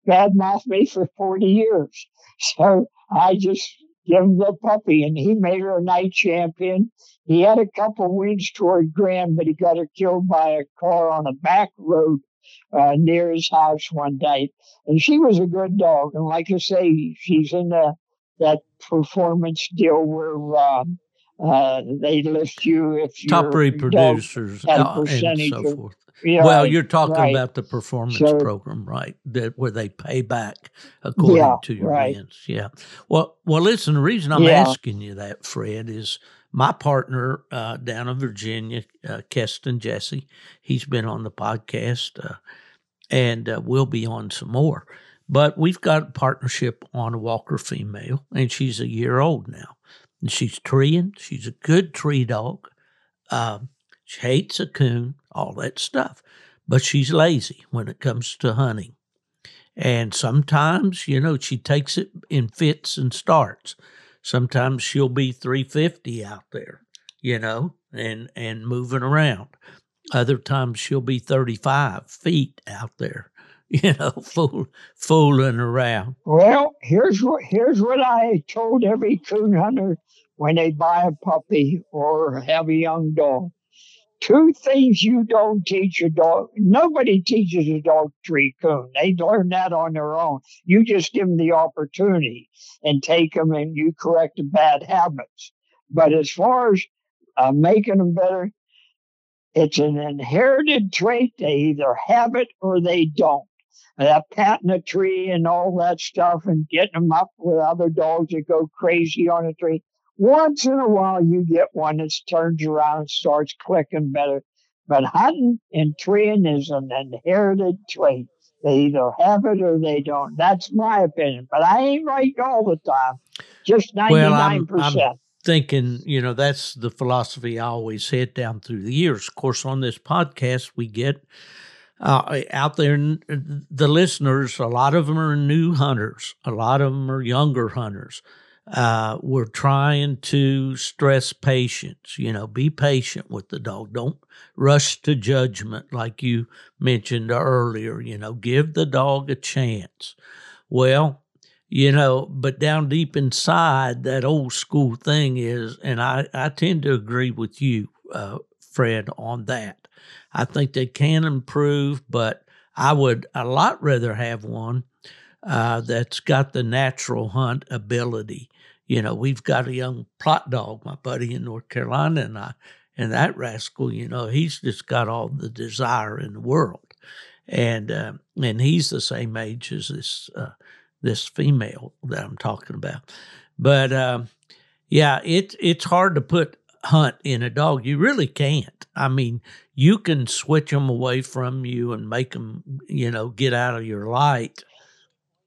badmouthed me for 40 years. So I just give him the puppy, and he made her a night champion. He had a couple wins toward Grand, but he got her killed by a car on a back road uh, near his house one night. And she was a good dog. And like I say, she's in the, that performance deal where um, uh, they list you if you top reproducers uh, and so forth. Yeah, well, you're talking right. about the performance so, program, right? That where they pay back according yeah, to your right. Yeah. Well, well, listen. The reason I'm yeah. asking you that, Fred, is my partner uh, down in Virginia, uh, Keston Jesse. He's been on the podcast, uh, and uh, we'll be on some more. But we've got a partnership on a Walker female, and she's a year old now. And she's treeing. She's a good tree dog. Um, she hates a coon, all that stuff. But she's lazy when it comes to hunting. And sometimes, you know, she takes it in fits and starts. Sometimes she'll be 350 out there, you know, and, and moving around. Other times she'll be 35 feet out there, you know, fool, fooling around. Well, here's what here's what I told every coon hunter when they buy a puppy or have a young dog. Two things you don't teach a dog. Nobody teaches a dog tree coon. They learn that on their own. You just give them the opportunity and take them and you correct the bad habits. But as far as uh, making them better, it's an inherited trait. They either have it or they don't. That patting a tree and all that stuff and getting them up with other dogs that go crazy on a tree. Once in a while, you get one that turns around and starts clicking better. But hunting and treeing is an inherited trait. They either have it or they don't. That's my opinion. But I ain't right all the time. Just 99%. Well, I'm, I'm thinking, you know, that's the philosophy I always had down through the years. Of course, on this podcast, we get uh, out there, the listeners, a lot of them are new hunters, a lot of them are younger hunters uh, we're trying to stress patience. You know, be patient with the dog. Don't rush to judgment like you mentioned earlier. You know, give the dog a chance. Well, you know, but down deep inside, that old school thing is, and I, I tend to agree with you, uh, Fred, on that. I think they can improve, but I would a lot rather have one uh, that's got the natural hunt ability you know, we've got a young Plott dog, my buddy in North Carolina, and I, and that rascal, you know, he's just got all the desire in the world, and uh, and he's the same age as this uh, this female that I'm talking about, but um, yeah, it's it's hard to put hunt in a dog. You really can't. I mean, you can switch them away from you and make them, you know, get out of your light.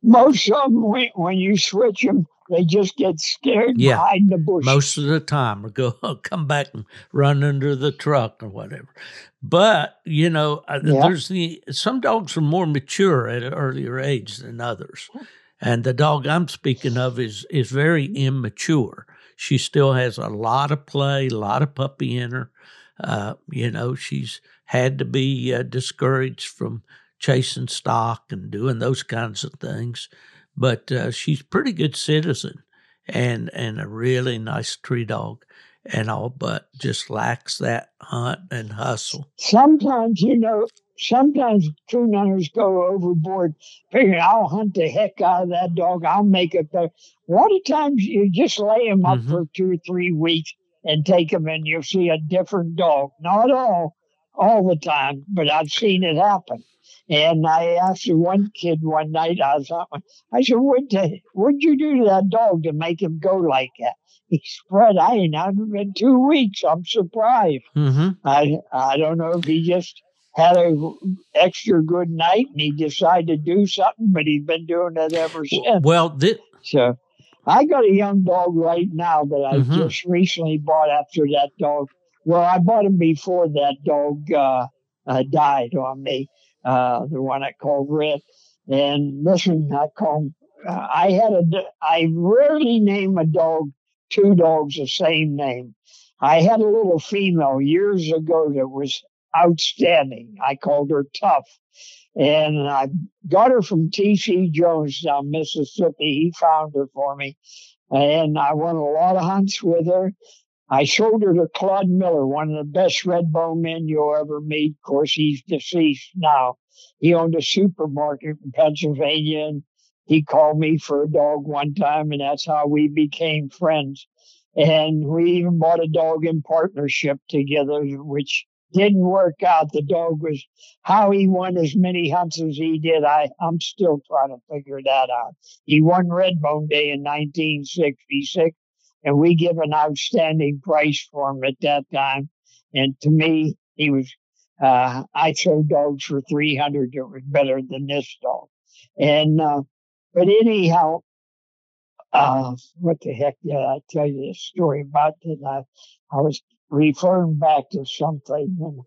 Most of them, when, when you switch them, they just get scared yeah. behind the bush. Most of the time, or go come back and run under the truck or whatever. But you know, uh, yeah. there's the some dogs are more mature at an earlier age than others, and the dog I'm speaking of is is very immature. She still has a lot of play, a lot of puppy in her. Uh, you know, she's had to be uh, discouraged from chasing stock and doing those kinds of things but uh, she's pretty good citizen and and a really nice tree dog and all, but just lacks that hunt and hustle. Sometimes, you know, sometimes coon hunters go overboard, figuring I'll hunt the heck out of that dog. I'll make it better. A lot of times you just lay him up mm-hmm. for two or three weeks and take him, and you'll see a different dog. Not all, all the time, but I've seen it happen. And I asked one kid one night, I was I said, what what'd you do to that dog to make him go like that? He said, I ain't out of it two weeks. I'm surprised. Mm-hmm. I, I don't know if he just had a extra good night and he decided to do something, but he's been doing it ever since. Well, this, so I got a young dog right now that I mm-hmm. just recently bought after that dog. Well, I bought him before that dog uh, uh, died on me uh, the one I called Red. And listen, I call uh, I had a, I rarely name a dog, two dogs the same name. I had a little female years ago that was outstanding. I called her Tough. And I got her from T.C. Jones down Mississippi. He found her for me. And I won a lot of hunts with her. I her to Claude Miller, one of the best Redbone men you'll ever meet. Of course, he's deceased now. He owned a supermarket in Pennsylvania and he called me for a dog one time and that's how we became friends. And we even bought a dog in partnership together, which didn't work out. The dog was how he won as many hunts as he did. I, I'm still trying to figure that out. He won Redbone Day in 1966 and we give an outstanding price for him at that time. And to me, he was, uh, I sold dogs for 300 that was better than this dog. And, uh, but anyhow, uh, what the heck did I tell you this story about that I, I was referring back to something and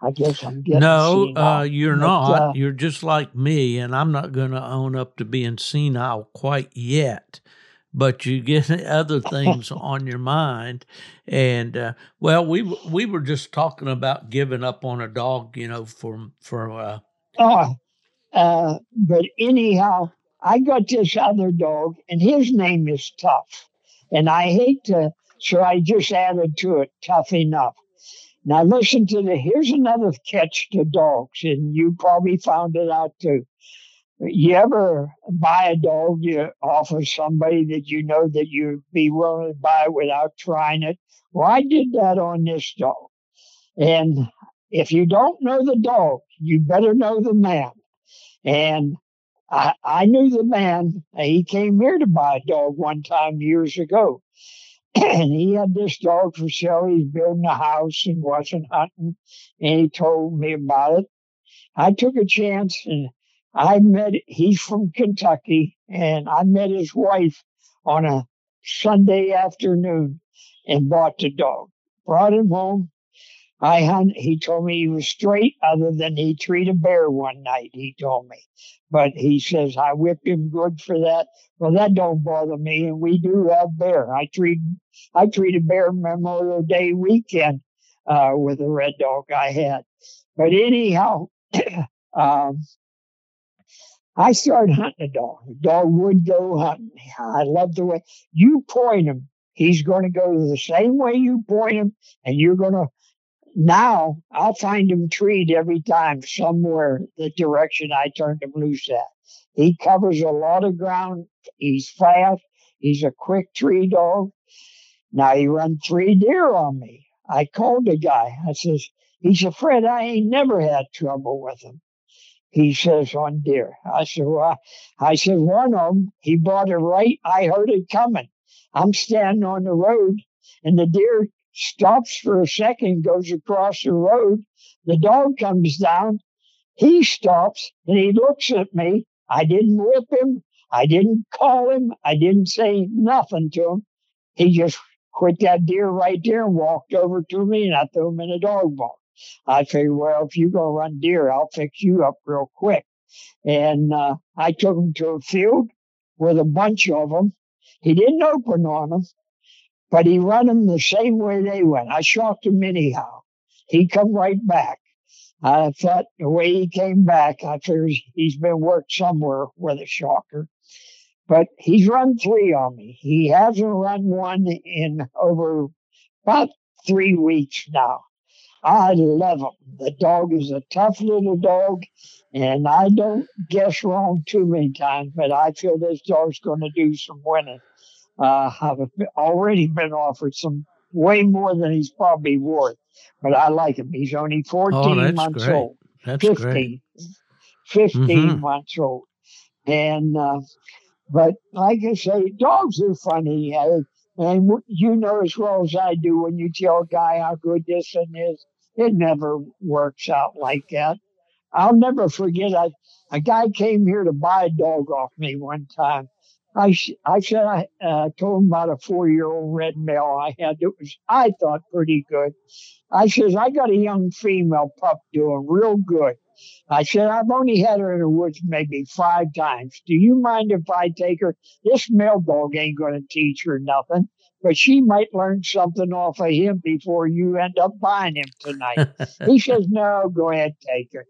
I guess I'm getting no, uh, you're but, not. Uh, you're just like me, and I'm not going to own up to being senile quite yet but you get other things on your mind. And uh, well, we we were just talking about giving up on a dog, you know, for for. Uh, oh, uh, but anyhow, I got this other dog, and his name is Tough, and I hate to, so I just added to it, Tough enough. Now listen to the. Here's another catch to dogs, and you probably found it out too you ever buy a dog you offer somebody that you know that you'd be willing to buy without trying it? Well, I did that on this dog. And if you don't know the dog, you better know the man. And I, I knew the man. He came here to buy a dog one time years ago. And he had this dog for sale. He's building a house and wasn't hunting. And he told me about it. I took a chance and I met, he's from Kentucky, and I met his wife on a Sunday afternoon and bought the dog. Brought him home. I hunt, he told me he was straight, other than he treated a bear one night, he told me. But he says, I whipped him good for that. Well, that don't bother me, and we do have bear. I treat, I treated bear Memorial Day weekend uh, with a red dog I had. But anyhow, um, I started hunting a dog. The dog would go hunting. I love the way you point him. He's going to go the same way you point him, and you're going to. Now I'll find him treed every time somewhere the direction I turned him loose at. He covers a lot of ground. He's fast. He's a quick tree dog. Now he run three deer on me. I called the guy. I says, he's afraid I ain't never had trouble with him he says oh, on deer. I said, well, I said, one of them, he bought it right. I heard it coming. I'm standing on the road and the deer stops for a second, goes across the road. The dog comes down. He stops and he looks at me. I didn't whip him. I didn't call him. I didn't say nothing to him. He just quit that deer right there and walked over to me and I threw him in a dog box. I figured, well, if you're going to run deer, I'll fix you up real quick. And uh, I took him to a field with a bunch of them. He didn't open on them, but he run them the same way they went. I shocked him anyhow. He come right back. I thought the way he came back, I figured he's been worked somewhere with a shocker. But he's run three on me. He hasn't run one in over about three weeks now. I love him. The dog is a tough little dog, and I don't guess wrong too many times, but I feel this dog's going to do some winning. Uh, I've already been offered some way more than he's probably worth, but I like him. He's only 14 oh, months great. old. That's 15, great. 15 mm-hmm. months old. And, uh, but like I say, dogs are funny. Uh, and you know as well as I do when you tell a guy how good this thing is, it never works out like that. I'll never forget. I, a guy came here to buy a dog off me one time. I, I said I uh, told him about a four year old red male I had that was I thought pretty good. I says I got a young female pup doing real good. I said, I've only had her in the woods maybe five times. Do you mind if I take her? This male dog ain't going to teach her nothing, but she might learn something off of him before you end up buying him tonight. he says, No, go ahead, take her.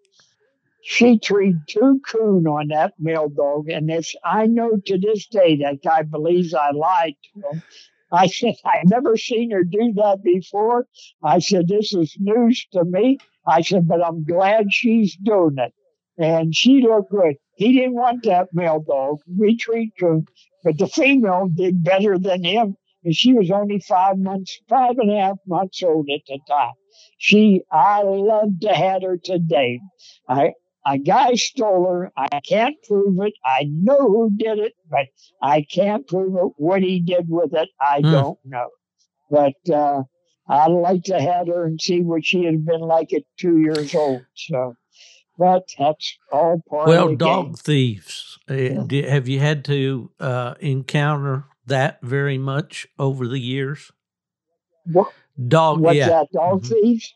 she treed two coon on that male dog, and if I know to this day that guy believes I lied to him. I said, I never seen her do that before. I said, this is news to me. I said, but I'm glad she's doing it. And she looked good. He didn't want that male dog. We treat coon, but the female did better than him. And she was only five months, five and a half months old at the time. She, I love to have her today. I, a guy stole her. I can't prove it. I know who did it, but I can't prove it. What he did with it, I mm. don't know. But uh, I'd like to have her and see what she had been like at two years old. So, but that's all part well, dog game. thieves. Uh, yeah. Have you had to uh, encounter that very much over the years? What, dog, what's yeah. that? Dog mm-hmm. thieves?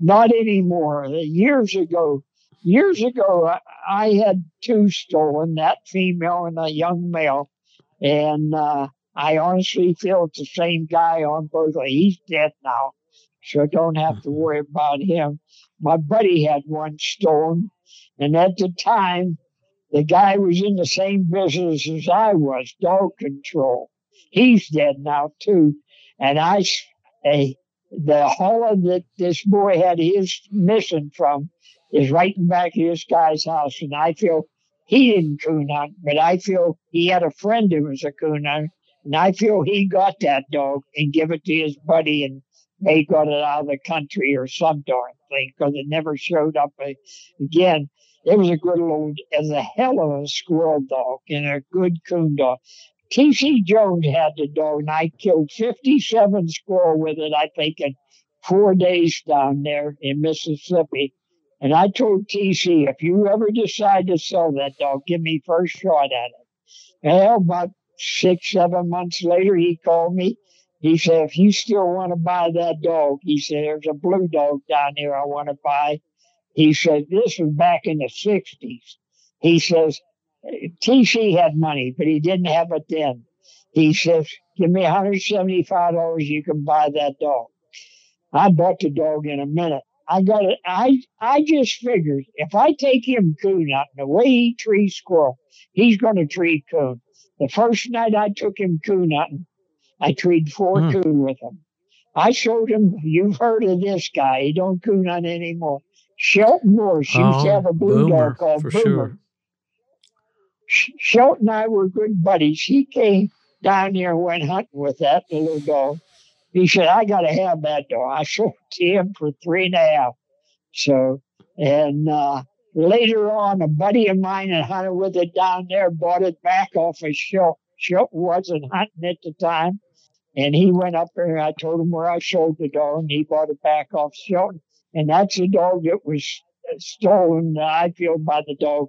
Not anymore. Years ago, years ago, I, I had two stolen, that female and a young male. And uh, I honestly feel it's the same guy on both. He's dead now, so I don't have to mm-hmm. worry about him. My buddy had one stolen, and at the time, the guy was in the same business as I was, dog control. He's dead now too. And I, a, the hollow that this boy had his mission from is right in back of this guy's house. And I feel he didn't coon hunt, but I feel he had a friend who was a coon hunter. And I feel he got that dog and give it to his buddy and they got it out of the country or some darn thing because it never showed up again. It was a good old, as a hell of a squirrel dog and a good coon dog. T.C. Jones had the dog, and I killed 57 squirrel with it, I think, in four days down there in Mississippi. And I told TC, if you ever decide to sell that dog, give me first shot at it. Well, about six, seven months later, he called me. He said, if you still want to buy that dog, he said, there's a blue dog down there I want to buy. He said, this was back in the 60s. He says, TC had money, but he didn't have it then. He says, give me $175, you can buy that dog. I bought the dog in a minute. I got it. I I just figured if I take him coon out the way he trees squirrel, he's going to treat coon. The first night I took him coon hunting, I treed four mm. coon with him. I showed him. You've heard of this guy? He don't coon hunt anymore. Shelton Morris oh, used to have a blue boomer, dog called Boomer. Sure. Shelton and I were good buddies. He came down here and went hunting with that little dog. He said, I got to have that dog. I sold to him for three and a half. So, and uh, later on, a buddy of mine that hunted with it down there bought it back off a Shelton. Shelton wasn't hunting at the time. And he went up there. and I told him where I sold the dog, and he bought it back off Shelton. And that's the dog that was stolen, I feel, by the dog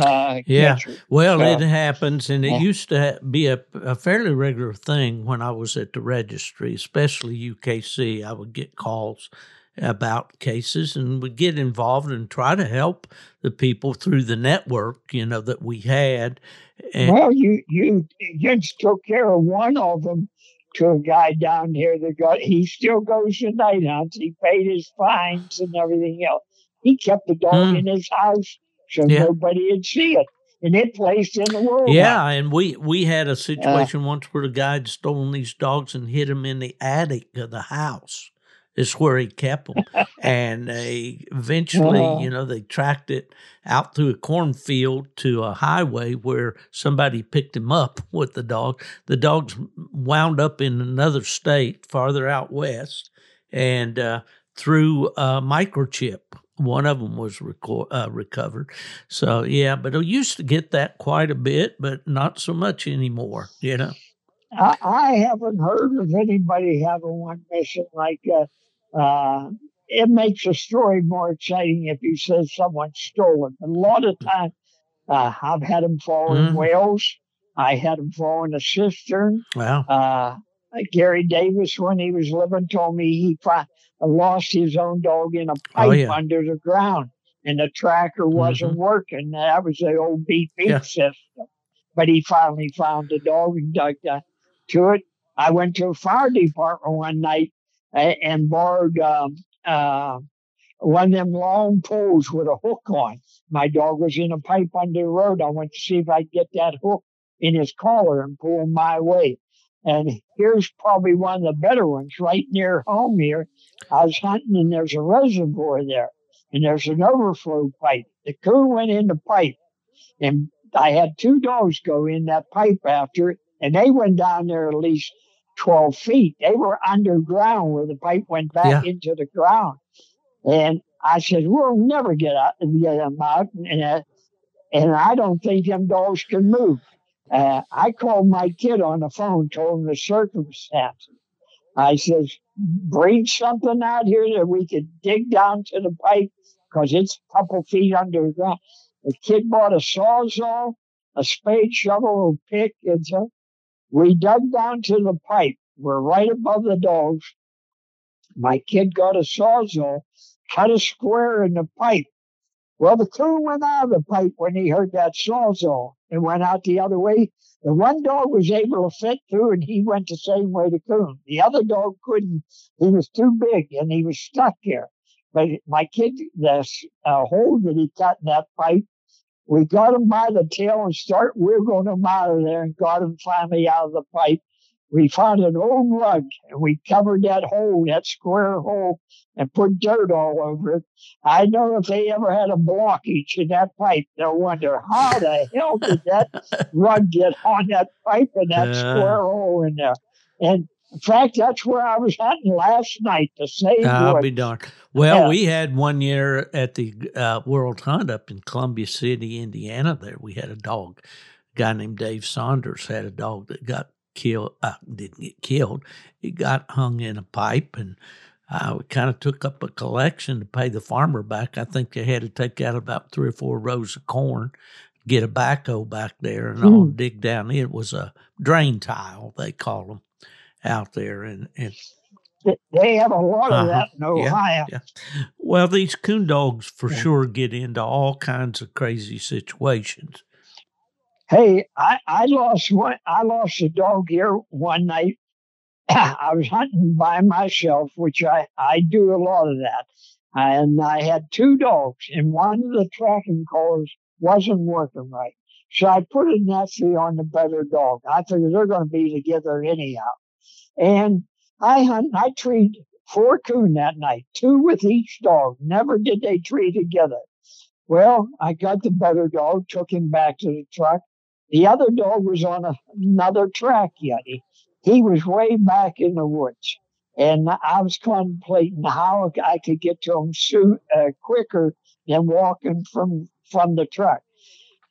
uh, yeah, well, so, it happens, and it yeah. used to be a, a, fairly regular thing when I was at the registry, especially UKC. I would get calls about cases and would get involved and try to help the people through the network, you know, that we had. And, well, you you you took care of one of them to a guy down here that got. He still goes to night hunts. He paid his fines and everything else. He kept the dog hmm. in his house so yeah. nobody would see it. And it placed in the world. Yeah, and we we had a situation uh, once where the guy had stolen these dogs and hid them in the attic of the house. Is where he kept them, and they eventually, you know, they tracked it out through a cornfield to a highway where somebody picked him up with the dog. The dogs wound up in another state farther out west, and uh, through a microchip one of them was record, uh, recovered. So yeah, but I used to get that quite a bit, but not so much anymore. You know. I, I haven't heard of anybody having one mission like that. Uh, it makes a story more exciting if you say someone stole it. A lot of times, uh, I've had them fall mm-hmm. in Wales. I had them fall in a cistern. Wow. Uh, Gary Davis, when he was living, told me he found, lost his own dog in a oh, pipe oh, yeah. under the ground, and the tracker wasn't mm-hmm. working. That was the old beep beep yeah. system. But he finally found the dog and dug to it. I went to a fire department one night and borrowed um, uh, one of them long poles with a hook on. My dog was in a pipe under the road. I went to see if I'd get that hook in his collar and pull him my way. And here's probably one of the better ones right near home here. I was hunting and there's a reservoir there and there's an overflow pipe. The coon went in the pipe and I had two dogs go in that pipe after it and they went down there at least 12 feet. They were underground where the pipe went back yeah. into the ground. And I said, we'll never get out and get them out. And, uh, and I don't think them dogs can move. Uh, I called my kid on the phone, told him the circumstances. I says, bring something out here that we could dig down to the pipe because it's a couple feet underground. The kid bought a sawzall, a spade, shovel, a pick, and so we dug down to the pipe. We're right above the dogs. My kid got a sawzall, cut a square in the pipe. Well, the coon went out of the pipe when he heard that sawzall and went out the other way. The one dog was able to fit through and he went the same way the coon. The other dog couldn't. He was too big and he was stuck there. But my kid, the uh, hole that he cut in that pipe we got him by the tail and start wiggling him out of there and got him finally out of the pipe. We found an old rug and we covered that hole, that square hole, and put dirt all over it. I know if they ever had a blockage in that pipe, they'll wonder how the hell did that rug get on that pipe and that uh, square hole in there. And in fact, that's where I was hunting last night to save I'll be darned. Well, yeah. we had one year at the uh, World Hunt up in Columbia City, Indiana. There, we had a dog. A guy named Dave Saunders had a dog that got killed. Uh, didn't get killed. He got hung in a pipe, and uh, we kind of took up a collection to pay the farmer back. I think they had to take out about three or four rows of corn, get a backhoe back there, and mm. all dig down. It was a drain tile, they call them out there, and and they have a lot of uh-huh. that in Ohio. Yeah, yeah. Well, these coon dogs for yeah. sure get into all kinds of crazy situations. Hey, I, I lost one. I lost a dog here one night. I was hunting by myself, which I I do a lot of that, and I had two dogs, and one of the tracking collars wasn't working right. So I put a Nessie on the better dog. I figured they're going to be together anyhow. And I hunt, I treed four coon that night, two with each dog. Never did they tree together. Well, I got the better dog, took him back to the truck. The other dog was on a, another track yet. He, he was way back in the woods. And I was contemplating how I could get to him soon, uh, quicker than walking from, from the truck.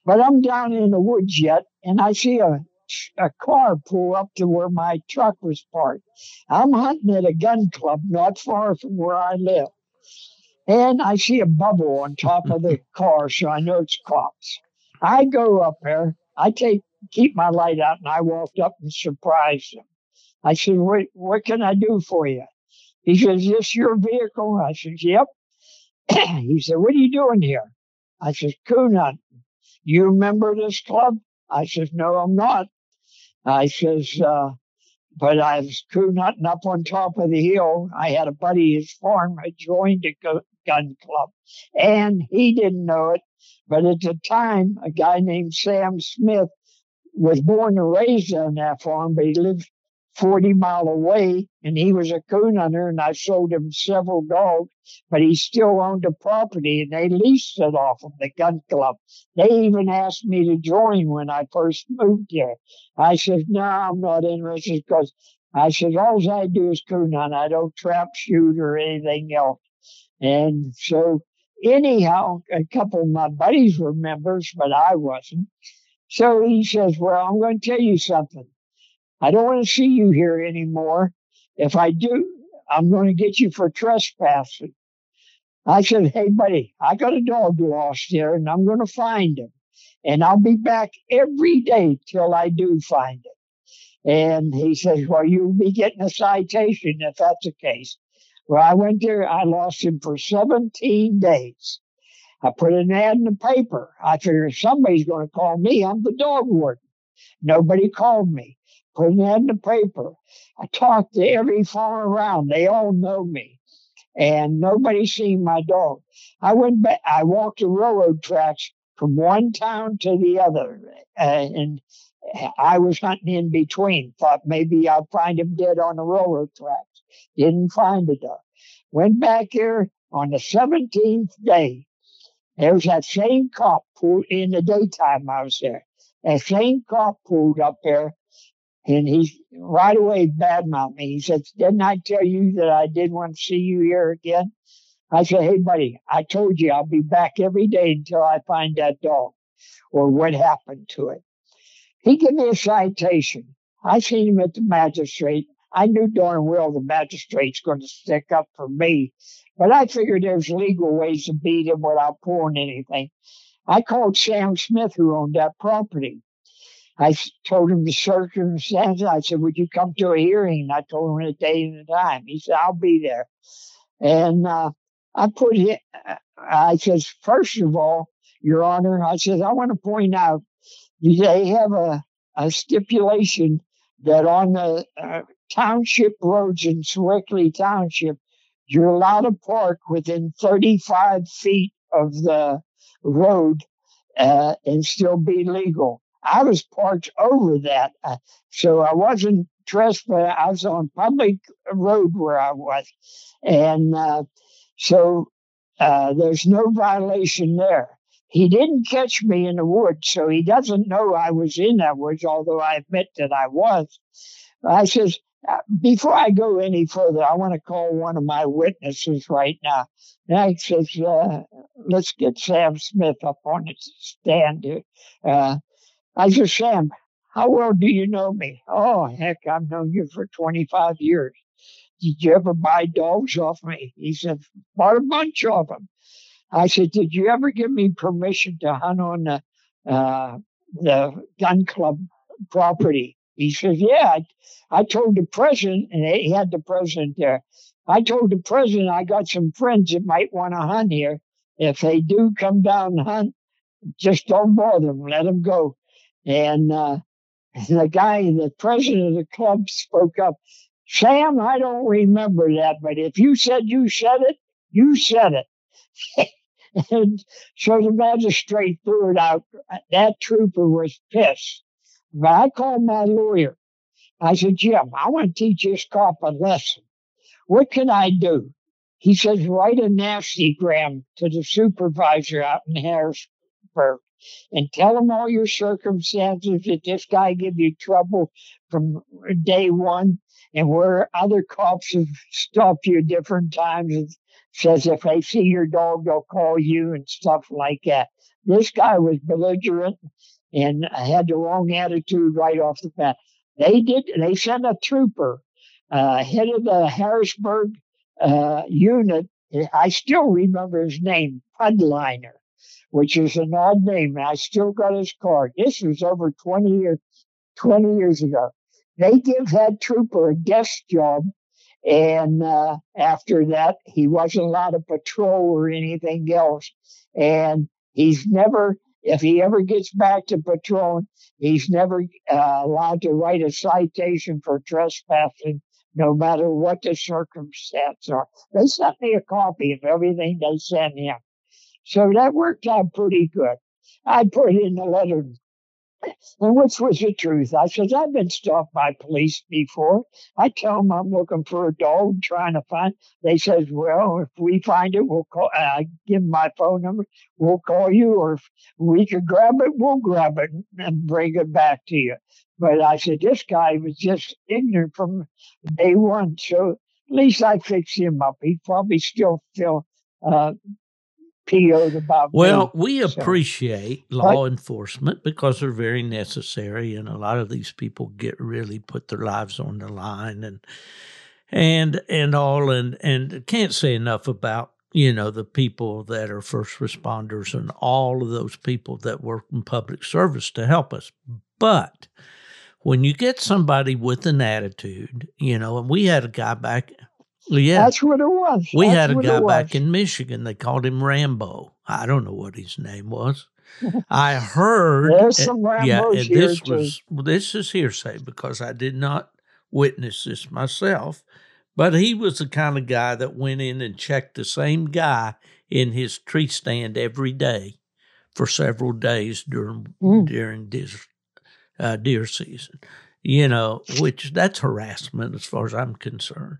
But I'm down in the woods yet, and I see a a car pull up to where my truck was parked. I'm hunting at a gun club not far from where I live. And I see a bubble on top of the car, so I know it's cops. I go up there. I take keep my light out, and I walked up and surprised him. I said, "What what can I do for you?" He says, "Is this your vehicle?" I said, "Yep." he said, "What are you doing here?" I said, "Coon hunting." You remember this club? I says, No, I'm not. I says, uh, but I was coon hunting up on top of the hill. I had a buddy, his farm had joined a gun club, and he didn't know it. But at the time, a guy named Sam Smith was born and raised on that farm, but he lived 40 mile away and he was a coon hunter and I sold him several dogs, but he still owned the property and they leased it off of the gun club. They even asked me to join when I first moved here. I said, no, I'm not interested because I said, all I do is coon hunt. I don't trap shoot or anything else. And so anyhow, a couple of my buddies were members, but I wasn't. So he says, well, I'm going to tell you something. I don't want to see you here anymore. If I do, I'm going to get you for trespassing. I said, Hey, buddy, I got a dog lost here and I'm going to find him. And I'll be back every day till I do find him. And he says, Well, you'll be getting a citation if that's the case. Well, I went there. I lost him for 17 days. I put an ad in the paper. I figured somebody's going to call me. I'm the dog warden. Nobody called me put it in the paper. I talked to every farm around. They all know me. and nobody seen my dog. I went back, I walked the railroad tracks from one town to the other, uh, and I was hunting in between. Thought maybe I'd find him dead on the railroad tracks. Didn't find it dog. Went back here on the 17th day. There was that same cop pulled in the daytime I was there. That same cop pulled up there and he right away badmouthed me. He said, Didn't I tell you that I didn't want to see you here again? I said, Hey, buddy, I told you I'll be back every day until I find that dog or what happened to it. He gave me a citation. I seen him at the magistrate. I knew darn well the magistrate's going to stick up for me, but I figured there's legal ways to beat him without pulling anything. I called Sam Smith, who owned that property. I told him the circumstances. I said, Would you come to a hearing? I told him the day and the time. He said, I'll be there. And uh, I put it, I said, First of all, Your Honor, I said, I want to point out they have a, a stipulation that on the uh, township roads in Sewickley Township, you're allowed to park within 35 feet of the road uh, and still be legal. I was parked over that, uh, so I wasn't trespassing. I was on public road where I was, and uh, so uh, there's no violation there. He didn't catch me in the woods, so he doesn't know I was in that woods, although I admit that I was. I says, uh, before I go any further, I want to call one of my witnesses right now. And I says, uh, let's get Sam Smith up on the stand here. Uh, I said, Sam, how well do you know me? Oh, heck, I've known you for 25 years. Did you ever buy dogs off me? He said, bought a bunch of them. I said, Did you ever give me permission to hunt on the, uh, the gun club property? He says, Yeah. I, I told the president, and he had the president there. I told the president I got some friends that might want to hunt here. If they do come down and hunt, just don't bother them, let them go. And uh, the guy, the president of the club, spoke up. Sam, I don't remember that, but if you said you said it, you said it. And so the magistrate threw it out. That trooper was pissed. But I called my lawyer. I said, Jim, I want to teach this cop a lesson. What can I do? He says, write a nasty gram to the supervisor out in Harrisburg and tell him all your circumstances that this guy give you trouble from day one and where other cops have stopped you different times and says if they see your dog, they'll call you and stuff like that. This guy was belligerent and had the wrong attitude right off the bat. They did. They sent a trooper, uh, head of the Harrisburg uh, unit. I still remember his name, Pudliner, which is an odd name. And I still got his card. This was over 20 years, 20 years ago. They give that trooper a desk job and uh, after that, he wasn't allowed to patrol or anything else. And he's never, if he ever gets back to patrolling, he's never uh, allowed to write a citation for trespassing, no matter what the circumstances are. They sent me a copy of everything they sent him. So that worked out pretty good. I put in the letter and which was the truth? I said, I've been stopped by police before. I tell them I'm looking for a dog, trying to find. They says, well, if we find it, we'll call. I give them my phone number. We'll call you, or if we could grab it, we'll grab it and bring it back to you. But I said, this guy was just ignorant from day one. So at least I fixed him up. He probably still feel uh, PO'd about Well, me. we So- appreciate law enforcement because they're very necessary, and a lot of these people get really put their lives on the line and and and all, and and can't say enough about you know the people that are first responders and all of those people that work in public service to help us, but. When you get somebody with an attitude, you know, and we had a guy back, yeah, That's what it was. we That's had a guy back in Michigan. They called him Rambo. I don't know what his name was. I heard. There's some yeah, Rambos and here this too. was this is hearsay because I did not witness this myself. But he was the kind of guy that went in and checked the same guy in his tree stand every day for several days during mm. during deer, uh, deer season. You know, which that's harassment as far as I'm concerned.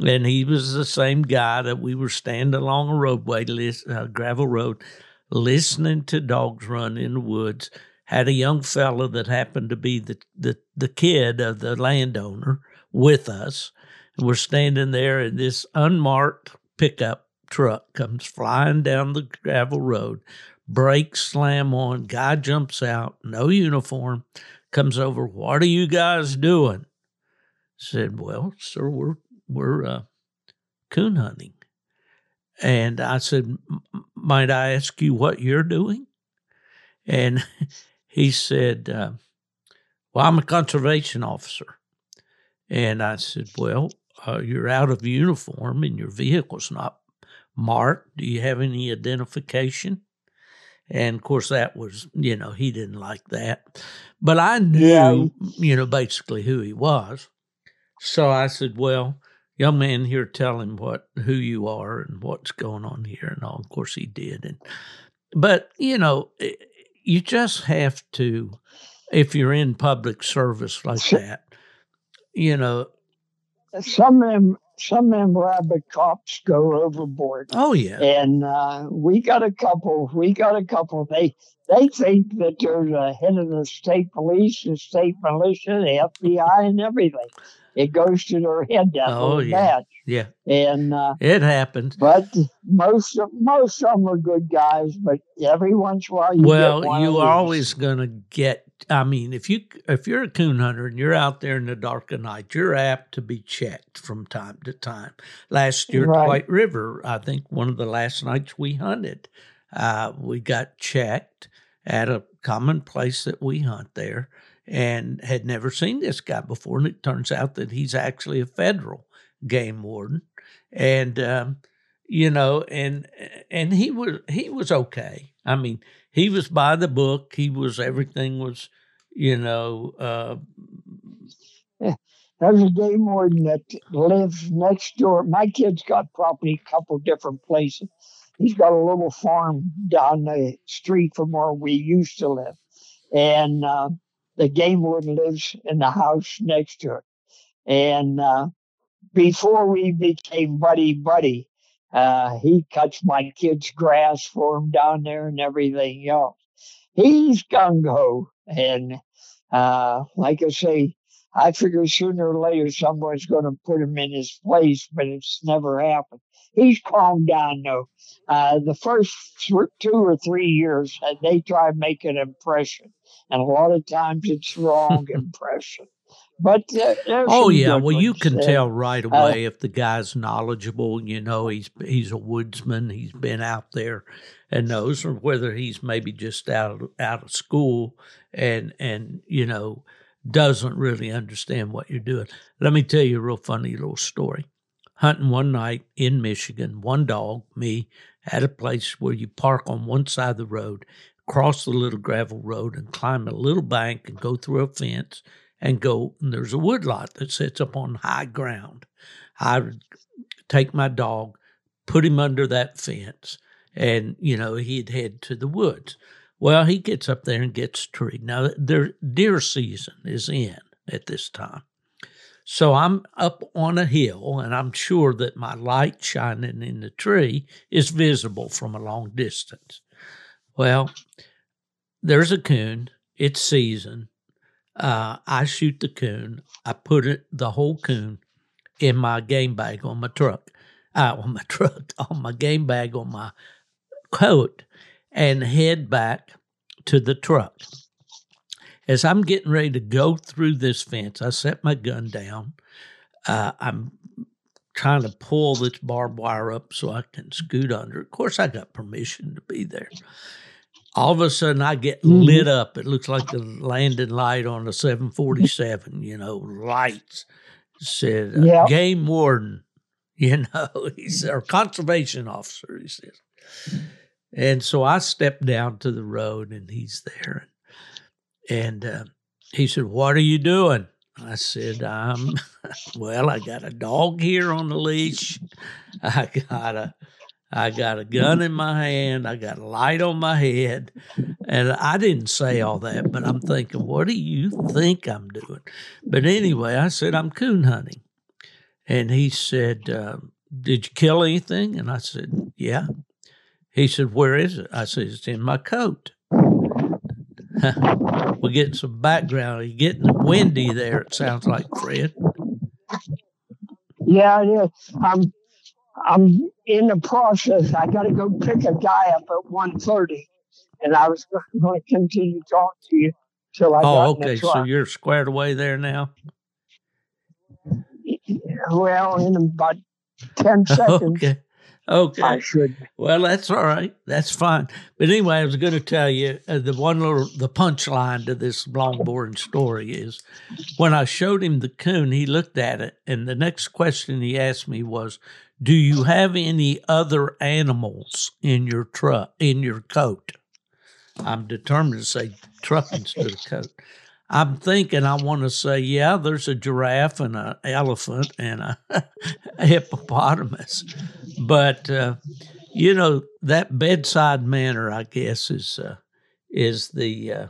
And he was the same guy that we were standing along a roadway, uh, gravel road, listening to dogs run in the woods. Had a young fellow that happened to be the, the, the kid of the landowner with us. We're standing there, and this unmarked pickup truck comes flying down the gravel road. Brakes slam on. Guy jumps out, no uniform, comes over. What are you guys doing? Said, well, sir, we're we're uh, coon hunting. And I said, Might I ask you what you're doing? And he said, uh, Well, I'm a conservation officer. And I said, Well, uh, you're out of uniform and your vehicle's not marked. Do you have any identification? And of course, that was, you know, he didn't like that. But I knew, yeah. you know, basically who he was. So I said, Well, young man here tell him what who you are and what's going on here and all. Of course he did. And but you know you just have to if you're in public service like that you know some of them some of them rabbit cops go overboard. Oh yeah. And uh, we got a couple we got a couple. They they think that they're the head of the state police the state militia the fbi and everything it goes to their head that oh, yeah. bad. Yeah, and uh, it happens. But most of, most of them are good guys. But every once in a while, you well, you're always going to get. I mean, if you if you're a coon hunter and you're out there in the dark of night, you're apt to be checked from time to time. Last year right. at White River, I think one of the last nights we hunted, uh, we got checked at a common place that we hunt there and had never seen this guy before. And it turns out that he's actually a federal game warden, and um, you know, and and he was he was okay. I mean, he was by the book. He was everything was, you know. Uh, yeah. There's a game warden that lives next door. My kid's got property a couple different places. He's got a little farm down the street from where we used to live. And uh, the game warden lives in the house next to it. And uh, before we became buddy buddy, uh, he cuts my kids' grass for him down there and everything else. He's gung ho, and uh, like I say, I figure sooner or later someone's going to put him in his place, but it's never happened. He's calmed down though. Uh, the first two or three years, uh, they try to make an impression, and a lot of times it's wrong impression. But uh, oh yeah, well you can tell right uh, away if the guy's knowledgeable. You know, he's he's a woodsman. He's been out there and knows, or whether he's maybe just out of, out of school and and you know doesn't really understand what you're doing. Let me tell you a real funny little story. Hunting one night in Michigan, one dog, me, at a place where you park on one side of the road, cross the little gravel road, and climb a little bank and go through a fence and go. And there's a woodlot that sits up on high ground. I would take my dog, put him under that fence, and you know he'd head to the woods. Well, he gets up there and gets treed. Now, their deer season is in at this time. So I'm up on a hill and I'm sure that my light shining in the tree is visible from a long distance. Well, there's a coon, it's season. Uh, I shoot the coon, I put it, the whole coon in my game bag on my truck, uh, on my truck, on my game bag on my coat and head back to the truck. As I'm getting ready to go through this fence, I set my gun down. Uh, I'm trying to pull this barbed wire up so I can scoot under. Of course, I got permission to be there. All of a sudden, I get mm-hmm. lit up. It looks like the landing light on a 747, you know, lights. said, uh, yep. Game warden, you know, he's our conservation officer, he says. And so I stepped down to the road and he's there. And uh, he said, What are you doing? I said, I'm, well, I got a dog here on the leash. I got a I got a gun in my hand. I got a light on my head. And I didn't say all that, but I'm thinking, what do you think I'm doing? But anyway, I said, I'm coon hunting. And he said, uh, Did you kill anything? And I said, Yeah. He said, Where is it? I said, It's in my coat. We're getting some background. You're getting windy there, it sounds like, Fred. Yeah, it is. I'm I'm in the process. I got to go pick a guy up at 1.30, and I was going to continue talking to you till I oh, okay. So you're squared away there now. Well, in about ten seconds. okay. Okay. I should. Well, that's all right. That's fine. But anyway, I was going to tell you uh, the one little the punchline to this long boring story is when I showed him the coon, he looked at it, and the next question he asked me was, "Do you have any other animals in your truck in your coat?" I'm determined to say truck instead of coat. I'm thinking I want to say, yeah, there's a giraffe and an elephant and a, a hippopotamus, but uh, you know that bedside manner, I guess, is uh, is the. Uh,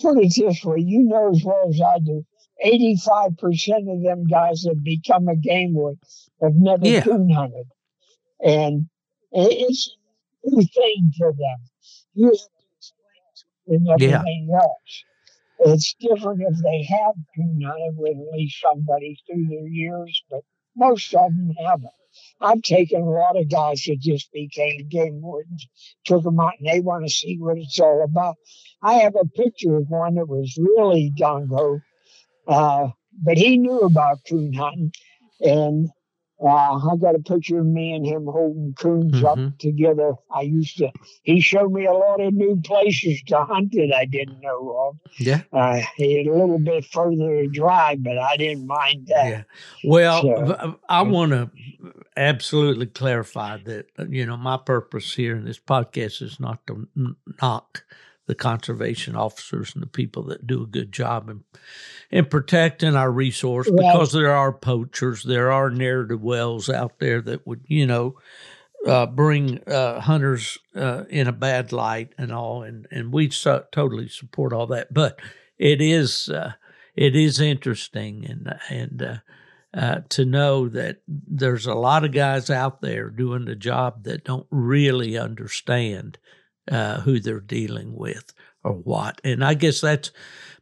Put it this way, you know as well as I do. Eighty-five percent of them guys that become a game warden have never yeah. coon hunted, and it's a new thing for them. You and everything yeah. else. It's different if they have at least somebody through their years, but most of them haven't. I've taken a lot of guys that just became game wardens, took them out, and they want to see what it's all about. I have a picture of one that was really gung uh, but he knew about coon hunting, and uh, I got a picture of me and him holding coons mm-hmm. up together. I used to, he showed me a lot of new places to hunt that I didn't know of. Yeah. Uh, he had a little bit further to drive, but I didn't mind that. Yeah. Well, so, I want to absolutely clarify that, you know, my purpose here in this podcast is not to knock the conservation officers and the people that do a good job in, in protecting our resource because there are poachers, there are ne'er do wells out there that would, you know, uh, bring uh, hunters uh, in a bad light and all, and and we so, totally support all that. But it is uh, it is interesting and and uh, uh, to know that there's a lot of guys out there doing the job that don't really understand uh, who they're dealing with or what. And I guess that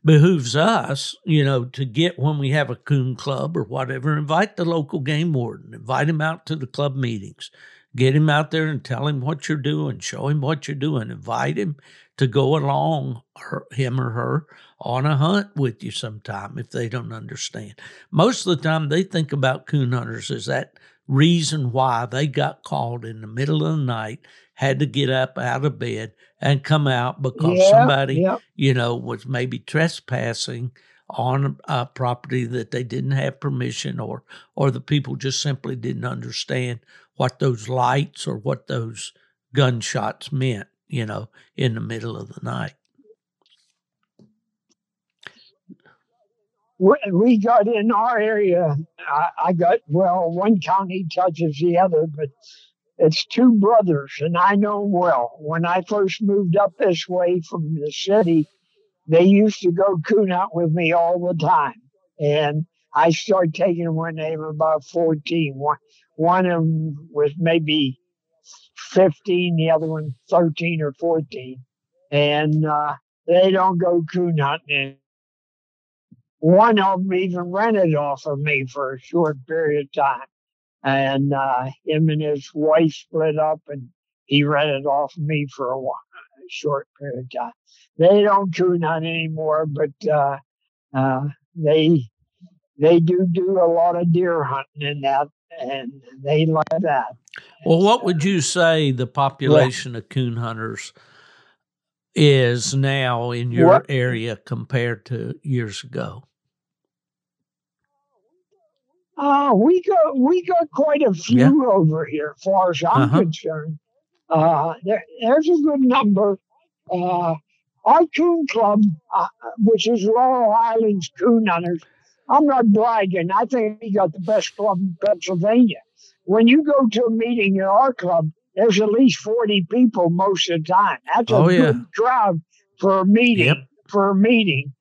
behooves us, you know, to get when we have a coon club or whatever, invite the local game warden, invite him out to the club meetings, get him out there and tell him what you're doing, show him what you're doing, invite him to go along, her, him or her, on a hunt with you sometime if they don't understand. Most of the time, they think about coon hunters as that reason why they got called in the middle of the night had to get up out of bed and come out because yeah, somebody, yeah. you know, was maybe trespassing on a property that they didn't have permission or or the people just simply didn't understand what those lights or what those gunshots meant, you know, in the middle of the night. We got in our area. I, I got well. One county touches the other, but it's two brothers, and I know them well. When I first moved up this way from the city, they used to go coon out with me all the time. And I started taking them when they were about 14. One, one of them was maybe 15, the other one 13 or 14. And uh, they don't go coon hunting. One of them even rented off of me for a short period of time and uh, him and his wife split up, and he rented off of me for a, while, a short period of time. They don't coon hunt anymore, but uh, uh, they they do do a lot of deer hunting in that, and they like that. Well, what would you say the population yeah. of coon hunters is now in your what? area compared to years ago? Uh, we got we got quite a few yeah. over here, as far as I'm uh-huh. concerned. Uh, there, there's a good number. Uh, our coon club, uh, which is Laurel Highlands Coon Hunters, I'm not bragging. I think we got the best club in Pennsylvania. When you go to a meeting in our club, there's at least 40 people most of the time. That's a Oh, good crowd for a meeting. Yep. For a meeting.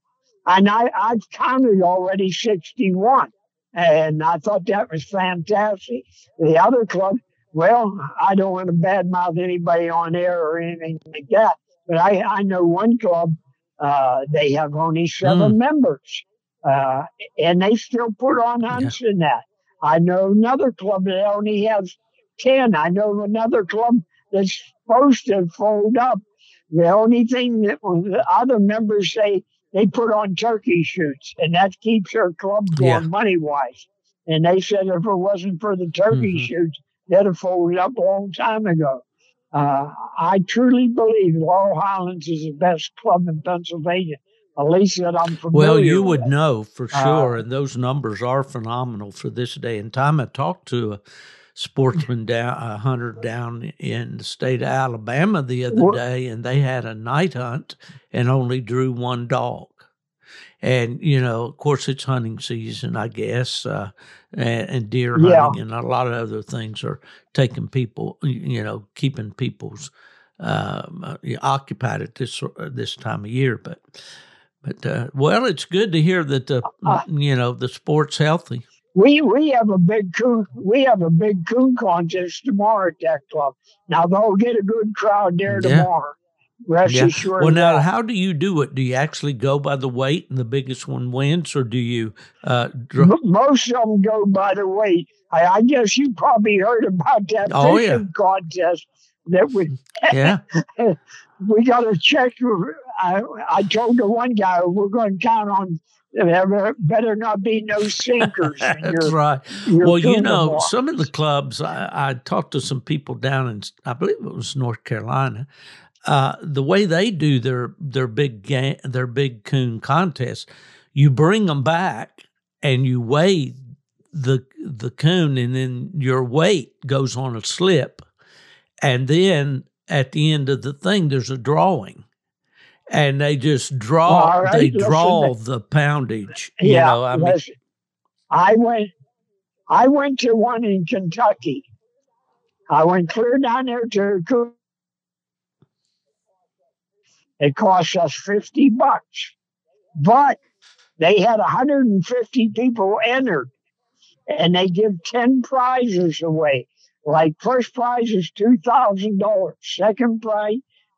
And I, I've counted already 61. And I thought that was fantastic. The other club, well, I don't want to badmouth anybody on air or anything like that, but I, I know one club, uh, they have only seven members, uh, and they still put on hunts in that. I know another club that only has 10. I know another club that's supposed to fold up. The only thing that the other members say they put on turkey shoots, and that keeps their club going Yeah. money wise. And they said if it wasn't for the turkey Mhm. shoots, they'd have folded up a long time ago. Uh, I truly believe Laurel Highlands is the best club in Pennsylvania, at least that I'm familiar Well, you with. would know for Uh, sure, and those numbers are phenomenal for this day and time. I talked to a sportsman down, a hunter down in the state of Alabama the other Well- day, and they had a night hunt and only drew one dog. And you know, of course, it's hunting season, I guess, uh, and, and deer Yeah. hunting, and a lot of other things are taking people, you know, keeping people's um, uh, occupied at this uh, this time of year. But but uh, well, it's good to hear that the Uh, you know the sport's healthy. We we have a big coon we have a big coon contest tomorrow at that club. Now they'll get a good crowd there Yeah. tomorrow. Rest Yeah. assured. Well, now that. how do you do it? Do you actually go by the weight and the biggest one wins, or do you? Uh, dr- most of them go by the weight. I, I guess you probably heard about that Oh, yeah. contest that we yeah, we got to check. I, I told the one guy we're going to count on. There better not be no sinkers that's right. Well, you know, tomorrow. some of the clubs, I, I talked to some people down in, I believe it was North Carolina. Uh, the way they do their their big game, their big coon contest, you bring them back and you weigh the the coon, and then your weight goes on a slip, and then at the end of the thing, there's a drawing. And they just draw. Right, they draw the poundage. You yeah, know, I mean, I went. I went to one in Kentucky. I went clear down there to It cost us fifty bucks, but they had 150 people entered, and they give 10 prizes away. Like first prize is two thousand dollars, second prize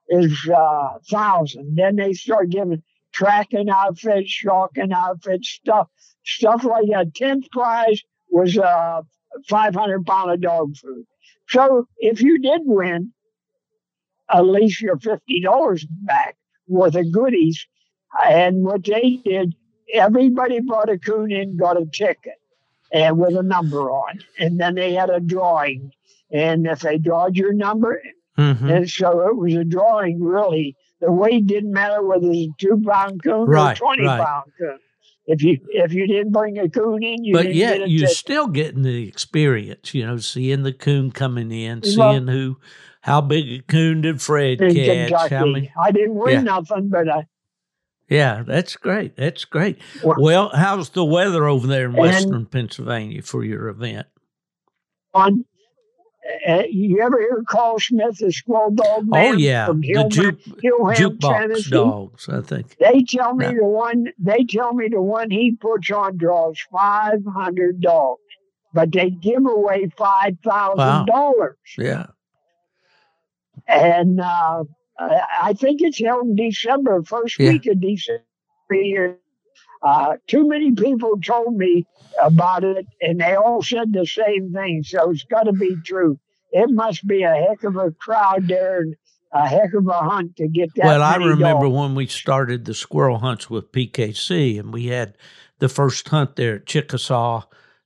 is uh, thousand. Then they start giving tracking outfits, shocking outfits, stuff, stuff like that. Tenth prize was uh, 500 pound of dog food. So if you did win, at least your $50 back worth of goodies. And what they did, everybody brought a coon in, got a ticket, and with a number on, and then they had a drawing. And if they drawed your number, mhm. and so it was a drawing, really. The weight didn't matter whether it was a two pound coon Right, or a 20 right. pound coon. If you if you didn't bring a coon in, you but didn't yet you're ticket. still getting the experience, you know, seeing the coon coming in, Well- seeing who, how big a coon did Fred in catch, Kentucky. how many. I didn't win Yeah. nothing, but I, Yeah, that's great. That's great. Well- how's the weather over there in Western Pennsylvania for your event? on. Uh, you ever hear Carl Smith, the squirrel dog man oh yeah, from the Hillman, juke, Hilham, jukebox Tennessee? dogs. I think. They tell me Yeah. the one. They tell me the one he puts on draws five hundred dogs, but they give away five thousand dollars. Yeah. and uh, I think it's held in December, first Yeah. week of December. Uh, too many people told me about it, and they all said the same thing. So it's got to be true. It must be a heck of a crowd there and a heck of a hunt to get that. well, I remember dogs. when we started the squirrel hunts with PKC, and we had the first hunt there at Chickasaw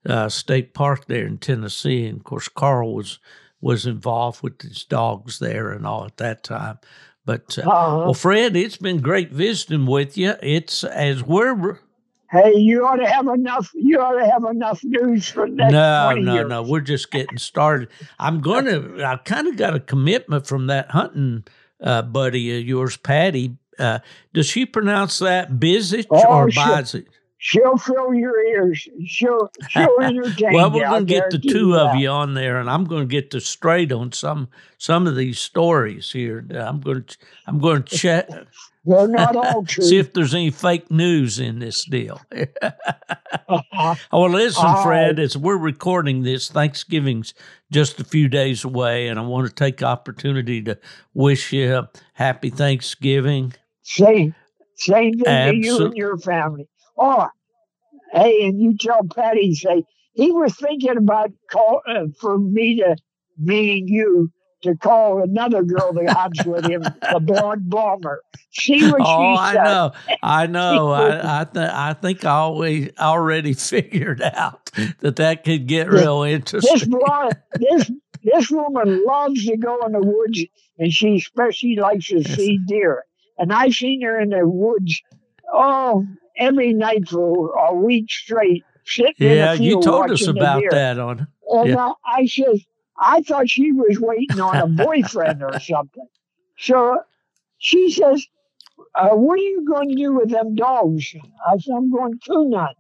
uh, State Park there in Tennessee, and of course Carl was was involved with his dogs there and all at that time. But uh, Uh-huh. well, Fred, it's been great visiting with you. It's as we're Hey, you ought to have enough. You ought to have enough news for next no, 20 no, years. no. We're just getting started. I'm going to. I kind of got a commitment from that hunting uh, buddy of yours, Patty, Uh, does she pronounce that Bizich Oh, or Bizich? She'll fill your ears. She'll she'll entertain well, we're going to get the two of you on there, and I'm going to get the straight on some some of these stories here. I'm going to I'm going to check They're not all true. see if there's any fake news in this deal. Uh, Oh, listen, All Fred, as we're recording this, Thanksgiving's just a few days away, and I want to take the opportunity to wish you a happy Thanksgiving. same same thing to you and your family. Oh, hey, and you tell Patty say he was thinking about call uh, for me to meaning you to call another girl that hunts with him, the blonde bomber. See what Oh, she I said. know, I know. I I, th- I think I always already figured out that that could get real interesting. This blonde, this this woman loves to go in the woods, and she especially likes to see deer. And I seen her in the woods, oh, every night for a week straight, sitting in Yeah, a you told us about that on. And Yeah. uh, I said, I thought she was waiting on a boyfriend or something. So she says, uh, What are you going to do with them dogs? I said, I'm going coon hunt.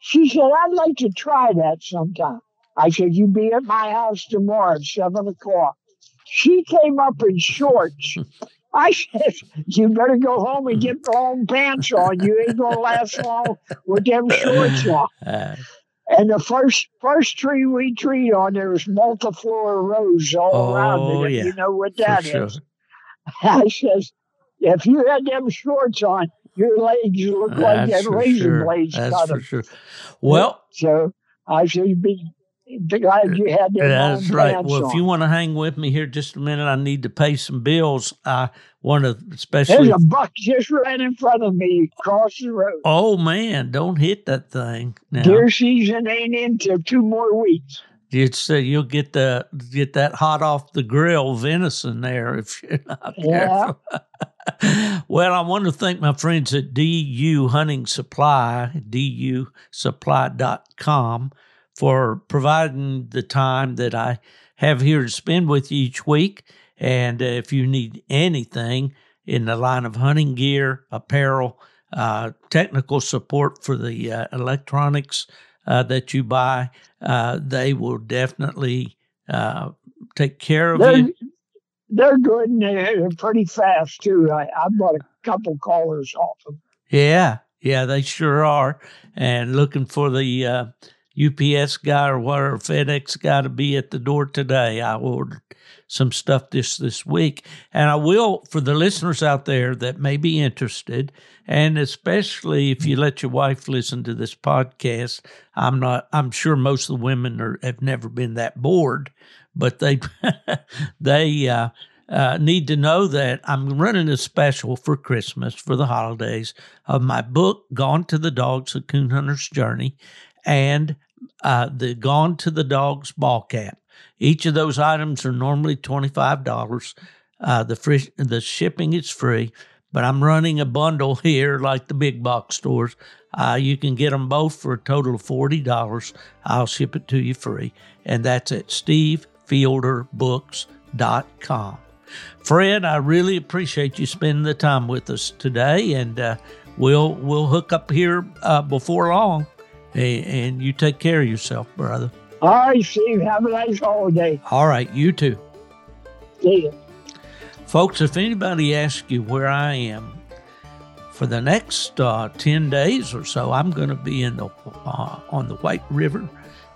She said, I'd like to try that sometime. I said, You be at my house tomorrow at 7 o'clock. She came up in shorts. I said, You better go home and get long pants on. You ain't going to last long with them shorts on. And the first first tree we treed on, there was multiflora rose all Oh, around it. if yeah, You know what for that sure. I says, if you had them shorts on, your legs look like that razor sure. blades That's for 'em. sure. Well, So I said, you'd be glad you had That's right. Well, if you want to hang with me here just a minute, I need to pay some bills. I want to, especially. There's a buck just right in front of me across the road. Oh man, don't hit that thing now. Deer season ain't into two more weeks. It's uh, you'll get the get that hot off the grill venison there if you're not Yeah. careful. well, I want to thank my friends at DU Hunting Supply, dusupply.com, for providing the time that I have here to spend with you each week. And uh, if you need anything in the line of hunting gear, apparel, uh, technical support for the uh, electronics uh, that you buy, uh, they will definitely uh, take care of They're, you. they're good and they're pretty fast too. I, I bought a couple callers off of them. Yeah, yeah, they sure are. And looking for the uh, UPS guy or whatever FedEx guy to be at the door today. I ordered some stuff this this week, and I will for the listeners out there that may be interested, and especially if you let your wife listen to this podcast. I'm not. I'm sure most of the women are have never been that bored, but they they. Uh, uh, need to know that I'm running a special for Christmas for the holidays of my book, Gone to the Dogs, A Coon Hunter's Journey, and uh, the Gone to the Dogs ball cap. Each of those items are normally $25. Uh, the, free, the shipping is free, but I'm running a bundle here like the big box stores. Uh, you can get them both for a total of $40. I'll ship it to you free. And that's at stevefielderbooks.com. Fred, I really appreciate you spending the time with us today, and uh, we'll we'll hook up here uh, before long. And you take care of yourself, brother. All right, Steve, have a nice holiday. All right, you too, See you. folks. If anybody asks you where I am for the next uh, ten days or so, I'm going to be in the uh, on the White River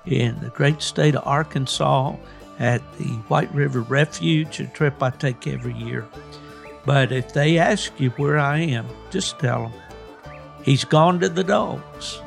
in the great state of Arkansas at the White River Refuge, a trip I take every year. But if they ask you where I am, just tell them he's gone to the dogs.